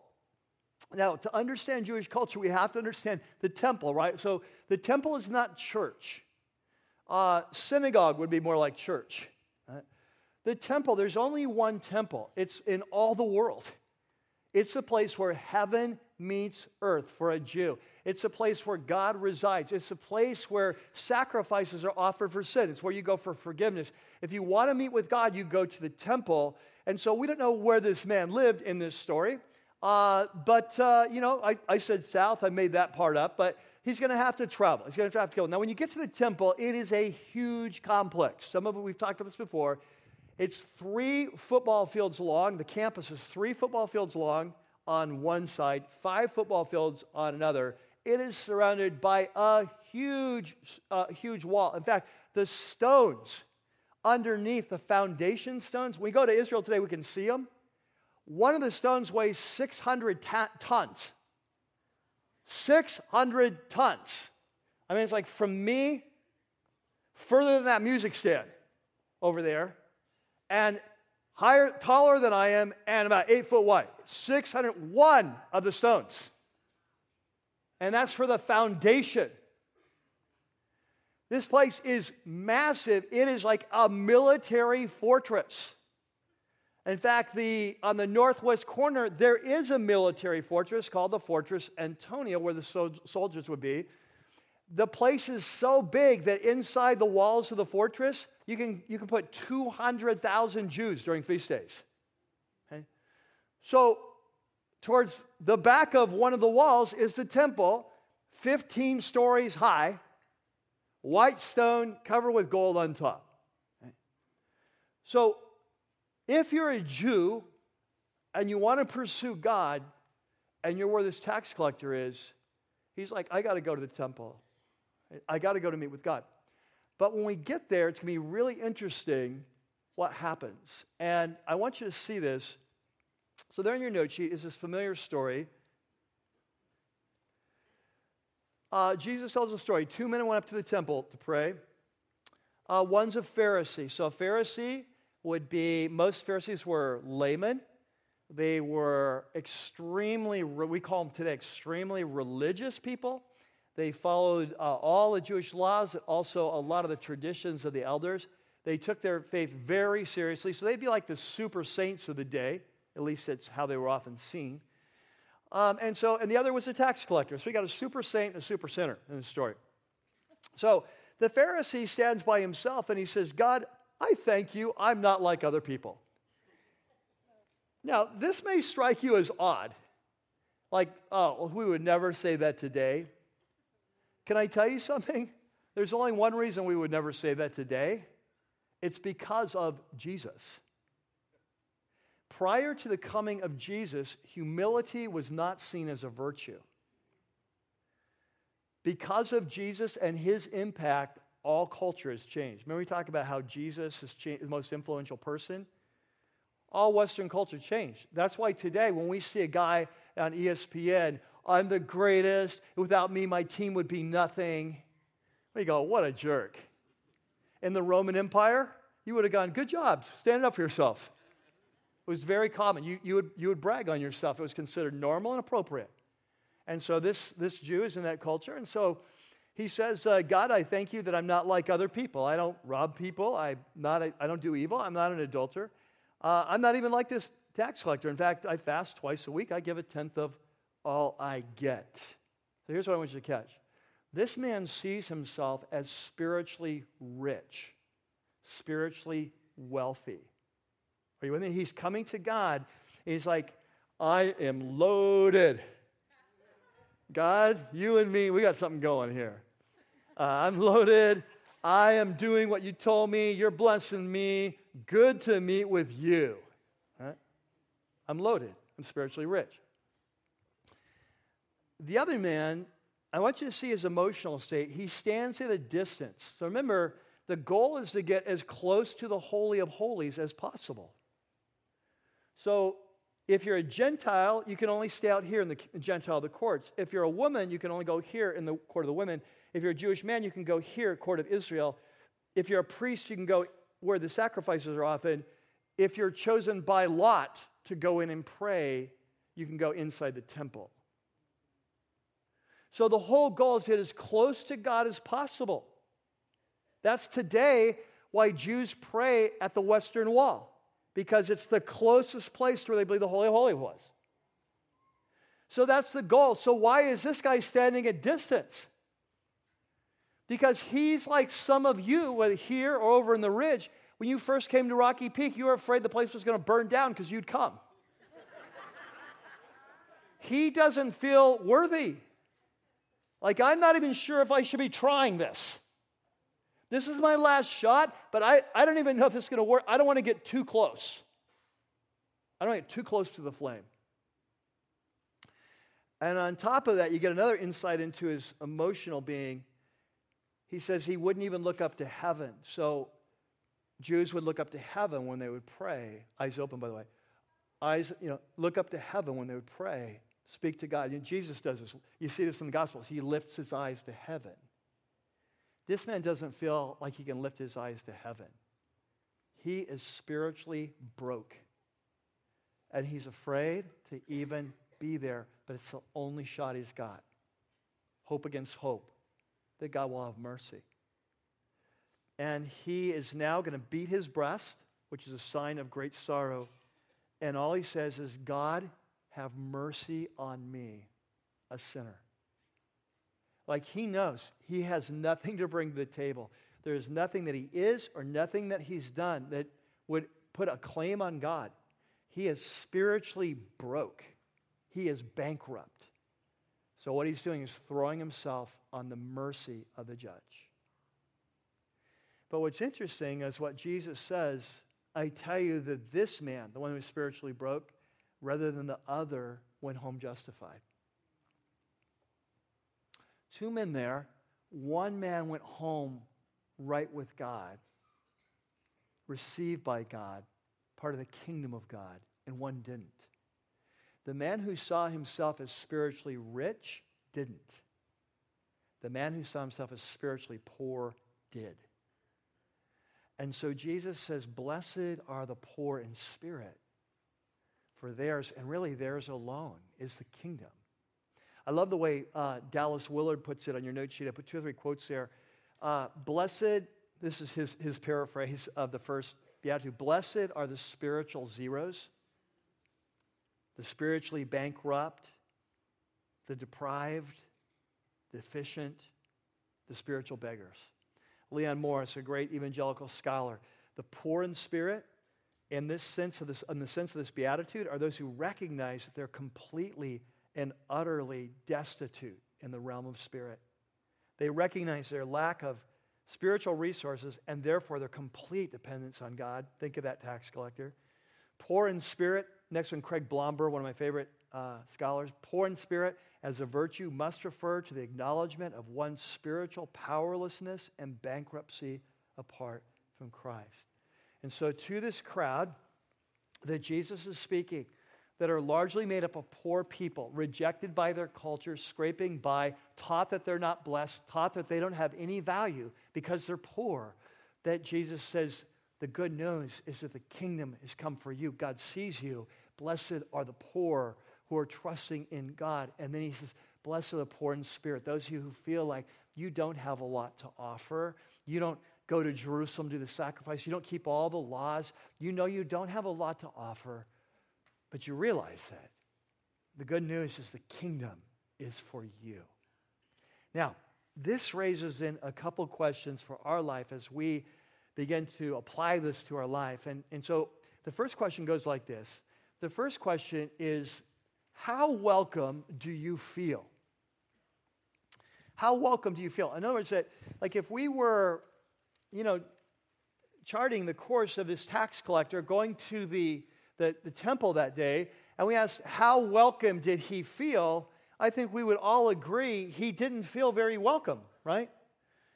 Now, to understand Jewish culture, we have to understand the temple, right? So the temple is not church. Uh, synagogue would be more like church. Right? The temple, there's only one temple, it's in all the world. It's a place where heaven meets earth for a Jew. It's a place where God resides. It's a place where sacrifices are offered for sin. It's where you go for forgiveness. If you want to meet with God, you go to the temple. And so we don't know where this man lived in this story. Uh, but, uh, you know, I, I said south. I made that part up. But he's going to have to travel. He's going to have to go. Now, when you get to the temple, it is a huge complex. Some of it, we've talked about this before. It's three football fields long. The campus is three football fields long on one side, five football fields on another. It is surrounded by a huge, uh, huge wall. In fact, the stones underneath the foundation stones, when we go to Israel today, we can see them. One of the stones weighs 600 ta- tons. 600 tons. I mean, it's like from me further than that music stand over there, and higher, taller than I am, and about eight foot wide. 601 of the stones. And that's for the foundation. This place is massive. It is like a military fortress. In fact, the, on the northwest corner, there is a military fortress called the Fortress Antonia, where the so- soldiers would be. The place is so big that inside the walls of the fortress, you can, you can put 200,000 Jews during feast days. Okay? So, towards the back of one of the walls is the temple, 15 stories high, white stone covered with gold on top. Okay? So, if you're a Jew and you want to pursue God and you're where this tax collector is, he's like, I got to go to the temple. I got to go to meet with God. But when we get there, it's going to be really interesting what happens. And I want you to see this. So, there in your note sheet is this familiar story. Uh, Jesus tells a story. Two men went up to the temple to pray. Uh, one's a Pharisee. So, a Pharisee would be most Pharisees were laymen. They were extremely, we call them today, extremely religious people. They followed uh, all the Jewish laws, also a lot of the traditions of the elders. They took their faith very seriously. So they'd be like the super saints of the day. At least that's how they were often seen. Um, and so, and the other was a tax collector. So we got a super saint and a super sinner in the story. So the Pharisee stands by himself and he says, God, I thank you, I'm not like other people. Now, this may strike you as odd. Like, oh, we would never say that today. Can I tell you something? There's only one reason we would never say that today it's because of Jesus. Prior to the coming of Jesus, humility was not seen as a virtue. Because of Jesus and his impact, all culture has changed. Remember, we talk about how Jesus is the most influential person? All Western culture changed. That's why today, when we see a guy on ESPN, I'm the greatest, without me, my team would be nothing, we go, what a jerk. In the Roman Empire, you would have gone, good job, stand up for yourself. It was very common. You, you, would, you would brag on yourself. It was considered normal and appropriate. And so this, this Jew is in that culture. And so he says, uh, God, I thank you that I'm not like other people. I don't rob people. I'm not I don't do evil. I'm not an adulterer. Uh, I'm not even like this tax collector. In fact, I fast twice a week. I give a tenth of all I get. So here's what I want you to catch this man sees himself as spiritually rich, spiritually wealthy. Are you with me? He's coming to God. He's like, I am loaded. God, you and me, we got something going here. Uh, I'm loaded. I am doing what you told me. You're blessing me. Good to meet with you. Right? I'm loaded. I'm spiritually rich. The other man, I want you to see his emotional state. He stands at a distance. So remember, the goal is to get as close to the Holy of Holies as possible. So If you're a Gentile, you can only stay out here in the Gentile, the courts. If you're a woman, you can only go here in the court of the women. If you're a Jewish man, you can go here, court of Israel. If you're a priest, you can go where the sacrifices are often. If you're chosen by lot to go in and pray, you can go inside the temple. So the whole goal is to get as close to God as possible. That's today why Jews pray at the Western Wall because it's the closest place to where they believe the Holy Holies was. So that's the goal. So why is this guy standing at distance? Because he's like some of you, whether here or over in the ridge. When you first came to Rocky Peak, you were afraid the place was going to burn down because you'd come. he doesn't feel worthy. Like, I'm not even sure if I should be trying this. This is my last shot, but I, I don't even know if this is going to work. I don't want to get too close. I don't get too close to the flame. And on top of that, you get another insight into his emotional being. He says he wouldn't even look up to heaven. So Jews would look up to heaven when they would pray. Eyes open, by the way. Eyes, you know, look up to heaven when they would pray. Speak to God. Know, Jesus does this. You see this in the Gospels. He lifts his eyes to heaven. This man doesn't feel like he can lift his eyes to heaven. He is spiritually broke. And he's afraid to even be there, but it's the only shot he's got. Hope against hope that God will have mercy. And he is now going to beat his breast, which is a sign of great sorrow. And all he says is, God, have mercy on me, a sinner. Like he knows he has nothing to bring to the table. There is nothing that he is or nothing that he's done that would put a claim on God. He is spiritually broke, he is bankrupt. So, what he's doing is throwing himself on the mercy of the judge. But what's interesting is what Jesus says I tell you that this man, the one who is spiritually broke, rather than the other, went home justified. Two men there. One man went home right with God, received by God, part of the kingdom of God, and one didn't. The man who saw himself as spiritually rich didn't. The man who saw himself as spiritually poor did. And so Jesus says, Blessed are the poor in spirit, for theirs, and really theirs alone, is the kingdom. I love the way uh, Dallas Willard puts it on your note sheet. I put two or three quotes there. Uh, blessed, this is his, his paraphrase of the first beatitude. Blessed are the spiritual zeros, the spiritually bankrupt, the deprived, the deficient, the spiritual beggars. Leon Morris, a great evangelical scholar, the poor in spirit, in this sense of this, in the sense of this beatitude, are those who recognize that they're completely and utterly destitute in the realm of spirit. They recognize their lack of spiritual resources and therefore their complete dependence on God. Think of that tax collector. Poor in spirit, next one, Craig Blomberg, one of my favorite uh, scholars. Poor in spirit as a virtue must refer to the acknowledgement of one's spiritual powerlessness and bankruptcy apart from Christ. And so, to this crowd that Jesus is speaking, that are largely made up of poor people, rejected by their culture, scraping by, taught that they're not blessed, taught that they don't have any value because they're poor. That Jesus says, the good news is that the kingdom has come for you. God sees you. Blessed are the poor who are trusting in God. And then he says, Blessed are the poor in spirit, those of you who feel like you don't have a lot to offer. You don't go to Jerusalem, do the sacrifice. You don't keep all the laws. You know you don't have a lot to offer. But you realize that. The good news is the kingdom is for you. Now, this raises in a couple questions for our life as we begin to apply this to our life. And, and so the first question goes like this The first question is How welcome do you feel? How welcome do you feel? In other words, that like if we were, you know, charting the course of this tax collector going to the the, the temple that day, and we asked, How welcome did he feel? I think we would all agree he didn't feel very welcome, right?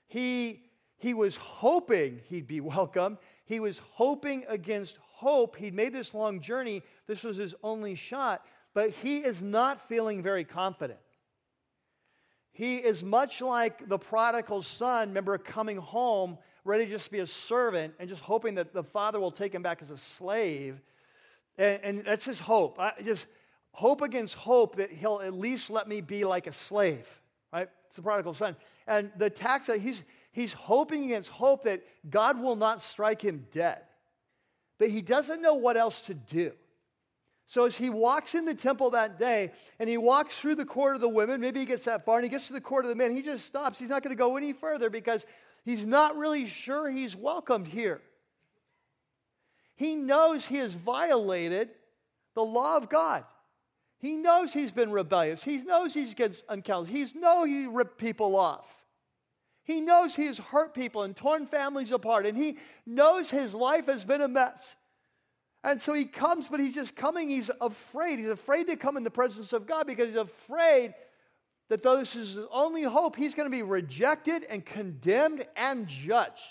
He, he was hoping he'd be welcome. He was hoping against hope. He'd made this long journey, this was his only shot, but he is not feeling very confident. He is much like the prodigal son, remember, coming home, ready just to be a servant and just hoping that the father will take him back as a slave. And, and that's his hope. I just hope against hope that he'll at least let me be like a slave, right? It's the prodigal son. And the tax, he's, he's hoping against hope that God will not strike him dead. But he doesn't know what else to do. So as he walks in the temple that day and he walks through the court of the women, maybe he gets that far and he gets to the court of the men, he just stops. He's not going to go any further because he's not really sure he's welcomed here. He knows he has violated the law of God. He knows he's been rebellious. He knows he's against uncountable. He knows he ripped people off. He knows he has hurt people and torn families apart. And he knows his life has been a mess. And so he comes, but he's just coming. He's afraid. He's afraid to come in the presence of God because he's afraid that though this is his only hope, he's going to be rejected and condemned and judged.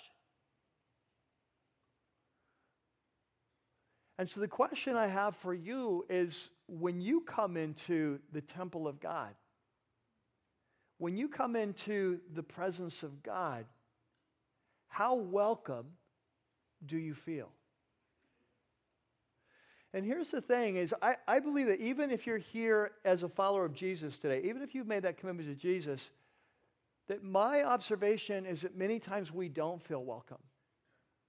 And so the question I have for you is when you come into the temple of God, when you come into the presence of God, how welcome do you feel? And here's the thing is I, I believe that even if you're here as a follower of Jesus today, even if you've made that commitment to Jesus, that my observation is that many times we don't feel welcome.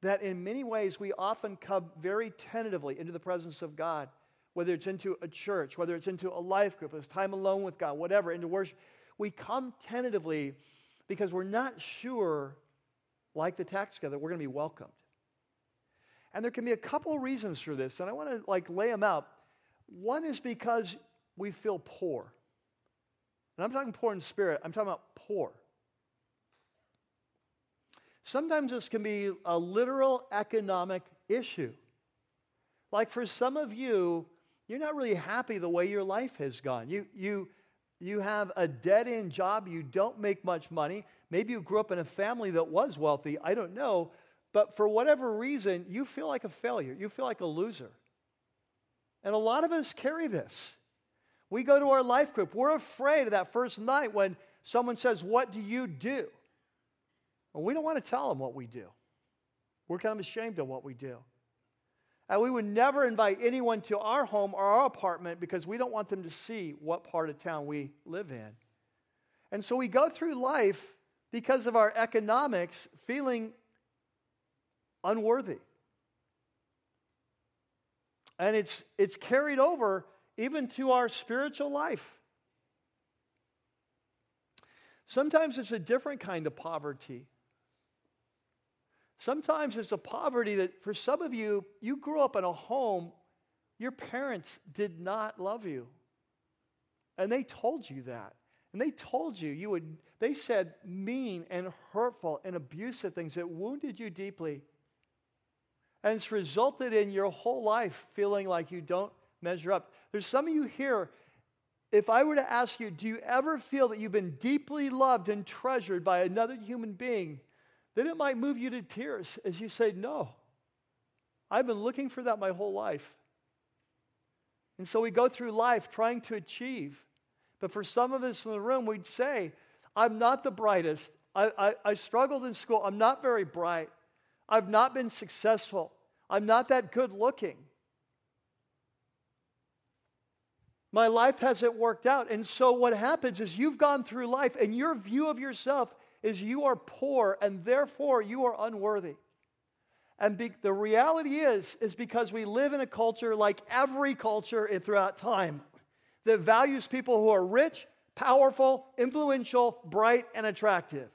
That in many ways we often come very tentatively into the presence of God, whether it's into a church, whether it's into a life group, it's time alone with God, whatever, into worship. We come tentatively because we're not sure, like the tax gatherer, we're going to be welcomed. And there can be a couple of reasons for this, and I want to like lay them out. One is because we feel poor. And I'm talking poor in spirit, I'm talking about poor. Sometimes this can be a literal economic issue. Like for some of you, you're not really happy the way your life has gone. You, you, you have a dead end job, you don't make much money. Maybe you grew up in a family that was wealthy, I don't know. But for whatever reason, you feel like a failure. You feel like a loser. And a lot of us carry this. We go to our life group. We're afraid of that first night when someone says, What do you do? And we don't want to tell them what we do. We're kind of ashamed of what we do. And we would never invite anyone to our home or our apartment because we don't want them to see what part of town we live in. And so we go through life because of our economics feeling unworthy. And it's, it's carried over even to our spiritual life. Sometimes it's a different kind of poverty. Sometimes it's a poverty that for some of you, you grew up in a home, your parents did not love you. And they told you that. And they told you you would, they said mean and hurtful and abusive things that wounded you deeply. And it's resulted in your whole life feeling like you don't measure up. There's some of you here, if I were to ask you, do you ever feel that you've been deeply loved and treasured by another human being? Then it might move you to tears as you say, No. I've been looking for that my whole life. And so we go through life trying to achieve. But for some of us in the room, we'd say, I'm not the brightest. I, I, I struggled in school. I'm not very bright. I've not been successful. I'm not that good looking. My life hasn't worked out. And so what happens is you've gone through life and your view of yourself is you are poor and therefore you are unworthy. And be, the reality is, is because we live in a culture like every culture throughout time that values people who are rich, powerful, influential, bright, and attractive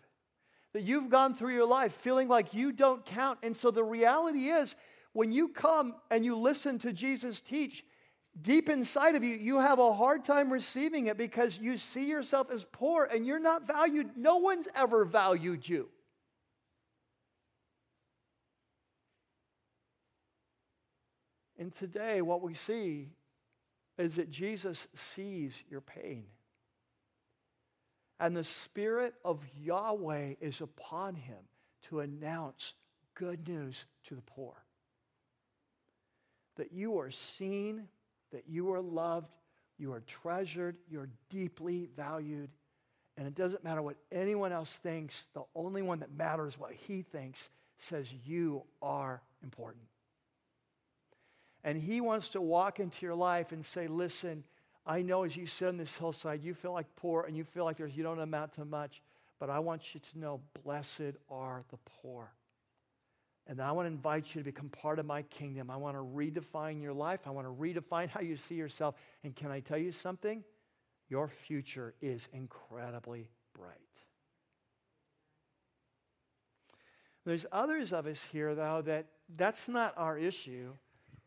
that you've gone through your life feeling like you don't count. And so the reality is, when you come and you listen to Jesus teach, deep inside of you, you have a hard time receiving it because you see yourself as poor and you're not valued. No one's ever valued you. And today, what we see is that Jesus sees your pain and the Spirit of Yahweh is upon him to announce good news to the poor. that you are seen, that you are loved, you are treasured, you're deeply valued. And it doesn't matter what anyone else thinks, the only one that matters what he thinks says you are important. And he wants to walk into your life and say, listen, I know as you sit on this hillside, you feel like poor and you feel like there's, you don't amount to much, but I want you to know, blessed are the poor. And I want to invite you to become part of my kingdom. I want to redefine your life. I want to redefine how you see yourself. And can I tell you something? Your future is incredibly bright. There's others of us here, though, that that's not our issue.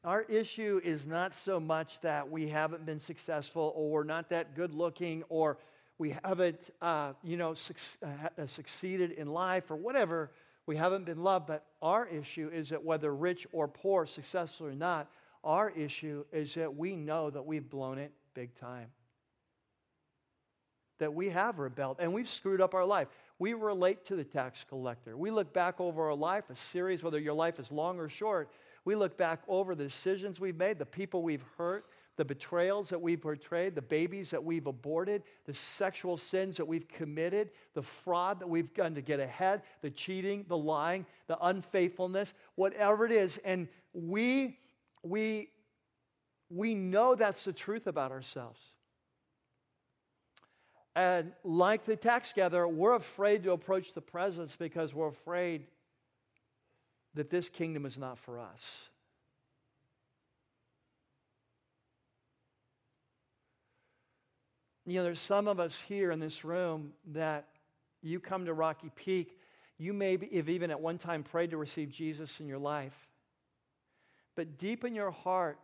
Our issue is not so much that we haven't been successful or we're not that good looking or we haven't, uh, you know, uh, succeeded in life or whatever. We haven't been loved. But our issue is that whether rich or poor, successful or not, our issue is that we know that we've blown it big time. That we have rebelled and we've screwed up our life. We relate to the tax collector. We look back over our life, a series, whether your life is long or short, we look back over the decisions we've made, the people we've hurt, the betrayals that we've portrayed, the babies that we've aborted, the sexual sins that we've committed, the fraud that we've done to get ahead, the cheating, the lying, the unfaithfulness, whatever it is. And we, we, we know that's the truth about ourselves. And like the tax gatherer, we're afraid to approach the presence because we're afraid that this kingdom is not for us. You know, there's some of us here in this room that you come to Rocky Peak, you may have even at one time prayed to receive Jesus in your life. But deep in your heart,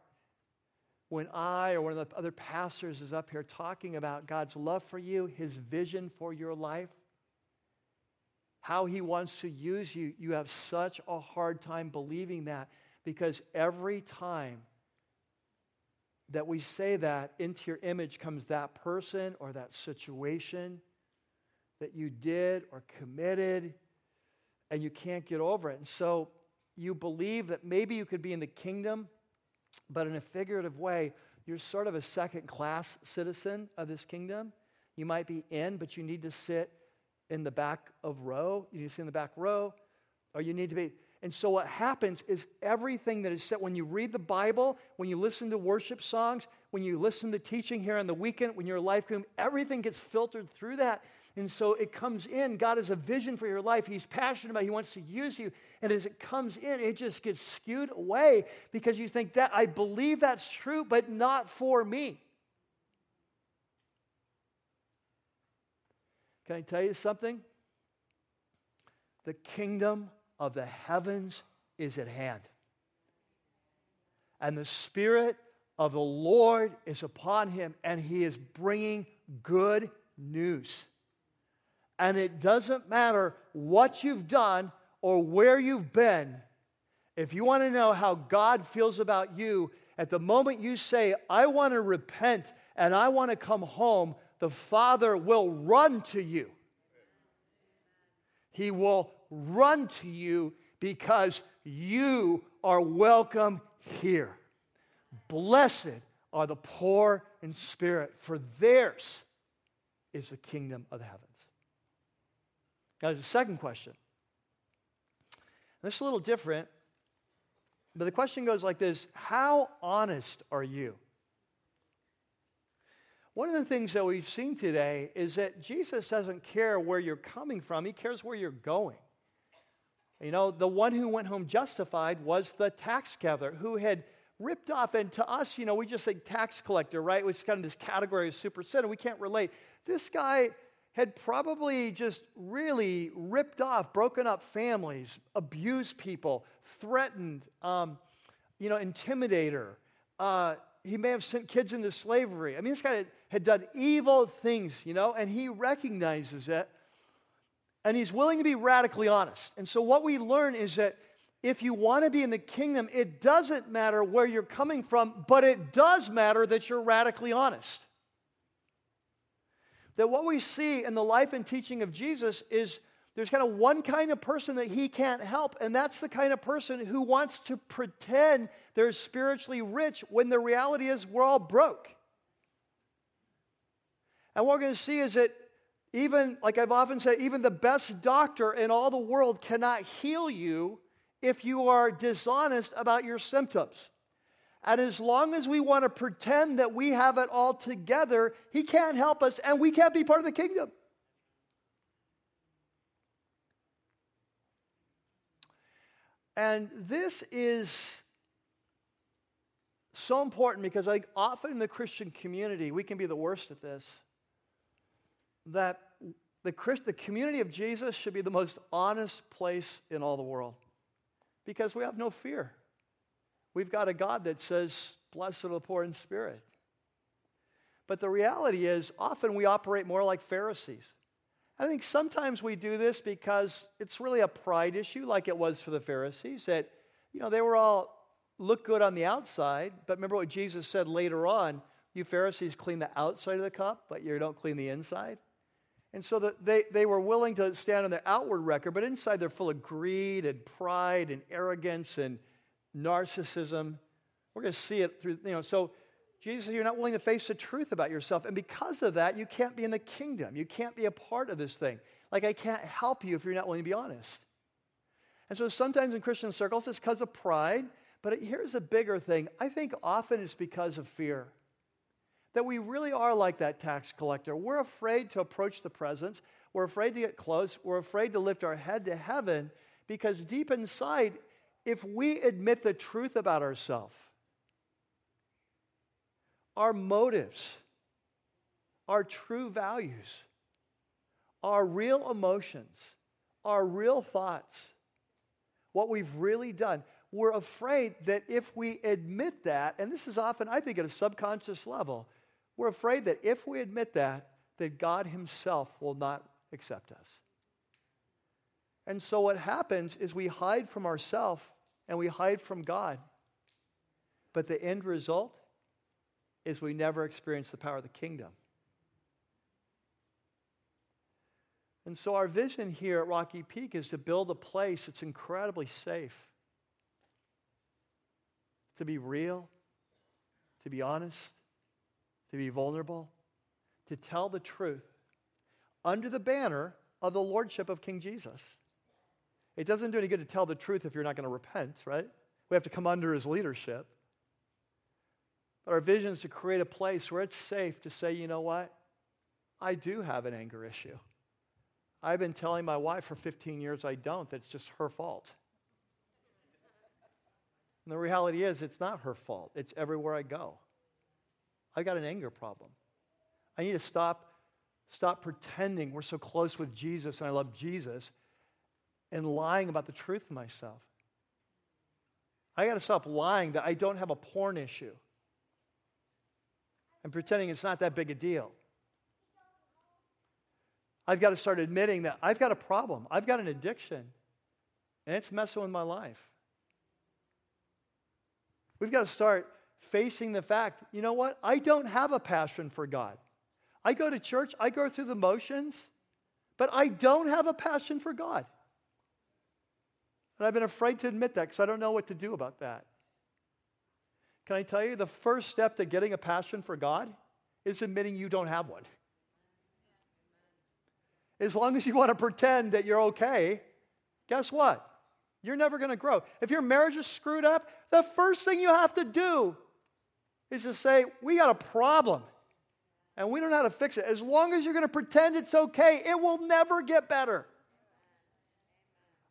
when I or one of the other pastors is up here talking about God's love for you, his vision for your life, how he wants to use you, you have such a hard time believing that because every time that we say that, into your image comes that person or that situation that you did or committed, and you can't get over it. And so you believe that maybe you could be in the kingdom, but in a figurative way, you're sort of a second class citizen of this kingdom. You might be in, but you need to sit in the back of row. You need to sit in the back row, or you need to be. And so what happens is everything that is said when you read the Bible, when you listen to worship songs, when you listen to teaching here on the weekend, when you're a life group, everything gets filtered through that. And so it comes in. God has a vision for your life. He's passionate about it. He wants to use you. And as it comes in, it just gets skewed away because you think that I believe that's true, but not for me. Can I tell you something? The kingdom of the heavens is at hand. And the Spirit of the Lord is upon him, and he is bringing good news. And it doesn't matter what you've done or where you've been. If you want to know how God feels about you, at the moment you say, I want to repent and I want to come home, the Father will run to you. He will run to you because you are welcome here. Blessed are the poor in spirit, for theirs is the kingdom of the heavens. Now, there's a second question. This is a little different, but the question goes like this How honest are you? One of the things that we've seen today is that Jesus doesn't care where you're coming from, he cares where you're going. You know, the one who went home justified was the tax gatherer who had ripped off, and to us, you know, we just say tax collector, right? It's kind of this category of super sin, we can't relate. This guy had probably just really ripped off, broken up families, abused people, threatened, um, you know, intimidator. Uh, he may have sent kids into slavery. I mean, this guy had done evil things, you know, and he recognizes it. And he's willing to be radically honest. And so, what we learn is that if you want to be in the kingdom, it doesn't matter where you're coming from, but it does matter that you're radically honest. That what we see in the life and teaching of Jesus is There's kind of one kind of person that he can't help, and that's the kind of person who wants to pretend they're spiritually rich when the reality is we're all broke. And what we're going to see is that even, like I've often said, even the best doctor in all the world cannot heal you if you are dishonest about your symptoms. And as long as we want to pretend that we have it all together, he can't help us and we can't be part of the kingdom. And this is so important because like often in the Christian community, we can be the worst at this. That the, Christ, the community of Jesus should be the most honest place in all the world because we have no fear. We've got a God that says, Blessed are the poor in spirit. But the reality is, often we operate more like Pharisees. I think sometimes we do this because it's really a pride issue, like it was for the Pharisees, that, you know, they were all look good on the outside, but remember what Jesus said later on you Pharisees clean the outside of the cup, but you don't clean the inside. And so that they, they were willing to stand on their outward record, but inside they're full of greed and pride and arrogance and narcissism. We're going to see it through, you know, so Jesus, you're not willing to face the truth about yourself. And because of that, you can't be in the kingdom. You can't be a part of this thing. Like, I can't help you if you're not willing to be honest. And so sometimes in Christian circles, it's because of pride. But here's a bigger thing I think often it's because of fear. That we really are like that tax collector. We're afraid to approach the presence, we're afraid to get close, we're afraid to lift our head to heaven because deep inside, if we admit the truth about ourselves, our motives, our true values, our real emotions, our real thoughts, what we've really done. We're afraid that if we admit that, and this is often, I think, at a subconscious level, we're afraid that if we admit that, that God Himself will not accept us. And so what happens is we hide from ourselves and we hide from God. But the end result is we never experience the power of the kingdom. And so, our vision here at Rocky Peak is to build a place that's incredibly safe, to be real, to be honest, to be vulnerable, to tell the truth under the banner of the lordship of King Jesus. It doesn't do any good to tell the truth if you're not going to repent, right? We have to come under his leadership. But our vision is to create a place where it's safe to say, you know what? I do have an anger issue. I've been telling my wife for 15 years I don't, that's just her fault. And the reality is, it's not her fault, it's everywhere I go. I've got an anger problem. I need to stop, stop pretending we're so close with Jesus and I love Jesus and lying about the truth of myself. I got to stop lying that I don't have a porn issue and pretending it's not that big a deal. I've got to start admitting that I've got a problem. I've got an addiction, and it's messing with my life. We've got to start facing the fact you know what? I don't have a passion for God. I go to church, I go through the motions, but I don't have a passion for God. And I've been afraid to admit that because I don't know what to do about that. Can I tell you, the first step to getting a passion for God is admitting you don't have one. As long as you want to pretend that you're okay, guess what? You're never going to grow. If your marriage is screwed up, the first thing you have to do is to say, We got a problem and we don't know how to fix it. As long as you're going to pretend it's okay, it will never get better.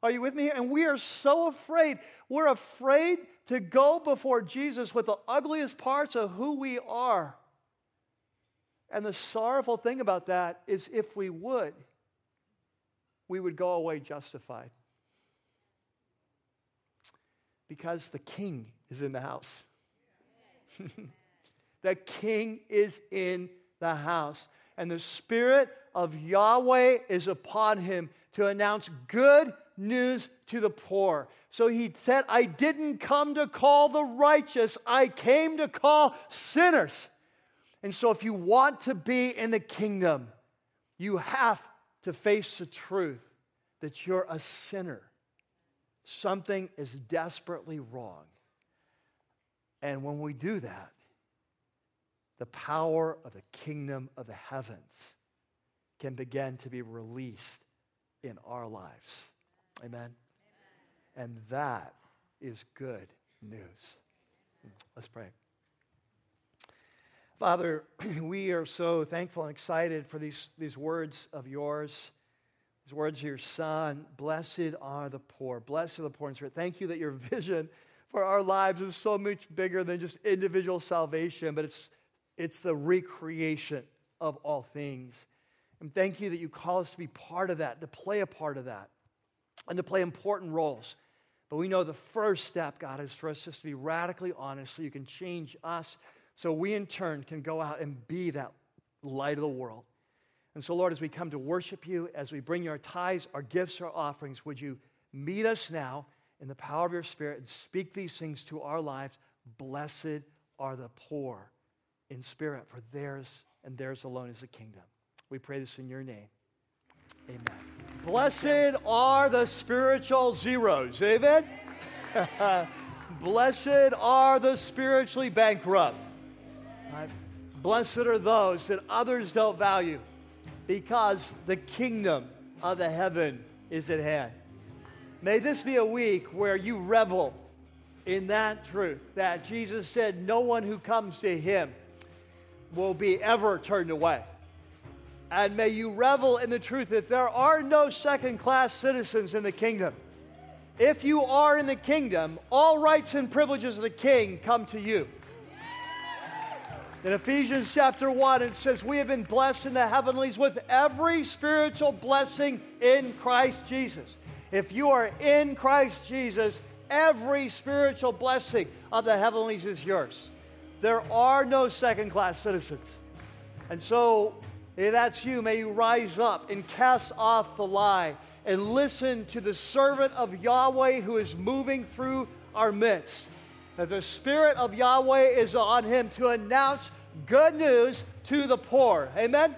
Are you with me? And we are so afraid. We're afraid to go before Jesus with the ugliest parts of who we are. And the sorrowful thing about that is if we would, we would go away justified. Because the king is in the house. the king is in the house. And the Spirit of Yahweh is upon him to announce good news to the poor. So he said, I didn't come to call the righteous, I came to call sinners. And so if you want to be in the kingdom, you have to face the truth that you're a sinner. Something is desperately wrong. And when we do that, the power of the kingdom of the heavens can begin to be released in our lives. Amen? Amen. And that is good news. Let's pray. Father, we are so thankful and excited for these, these words of yours, these words of your Son. Blessed are the poor. Blessed are the poor in spirit. Thank you that your vision for our lives is so much bigger than just individual salvation, but it's, it's the recreation of all things. And thank you that you call us to be part of that, to play a part of that, and to play important roles. But we know the first step, God, is for us just to be radically honest so you can change us so we, in turn, can go out and be that light of the world. And so, Lord, as we come to worship you, as we bring you our tithes, our gifts, our offerings, would you meet us now in the power of your Spirit and speak these things to our lives? Blessed are the poor in spirit, for theirs and theirs alone is the kingdom. We pray this in your name. Amen. Blessed are the spiritual zeros. Amen. Blessed are the spiritually bankrupt. Blessed are those that others don't value because the kingdom of the heaven is at hand. May this be a week where you revel in that truth that Jesus said, No one who comes to him will be ever turned away. And may you revel in the truth that there are no second class citizens in the kingdom. If you are in the kingdom, all rights and privileges of the king come to you. In Ephesians chapter 1, it says, We have been blessed in the heavenlies with every spiritual blessing in Christ Jesus. If you are in Christ Jesus, every spiritual blessing of the heavenlies is yours. There are no second class citizens. And so, if that's you, may you rise up and cast off the lie and listen to the servant of Yahweh who is moving through our midst that the Spirit of Yahweh is on him to announce good news to the poor. Amen?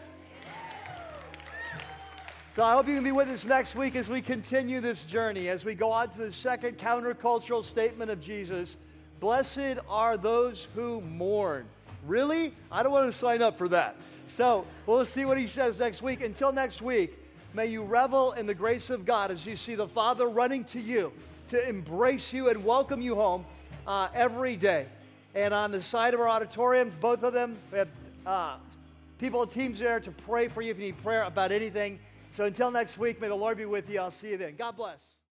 So I hope you can be with us next week as we continue this journey, as we go on to the second countercultural statement of Jesus. Blessed are those who mourn. Really? I don't want to sign up for that. So we'll see what he says next week. Until next week, may you revel in the grace of God as you see the Father running to you to embrace you and welcome you home uh, every day. And on the side of our auditoriums, both of them, we have uh, people, teams there to pray for you if you need prayer about anything. So until next week, may the Lord be with you. I'll see you then. God bless.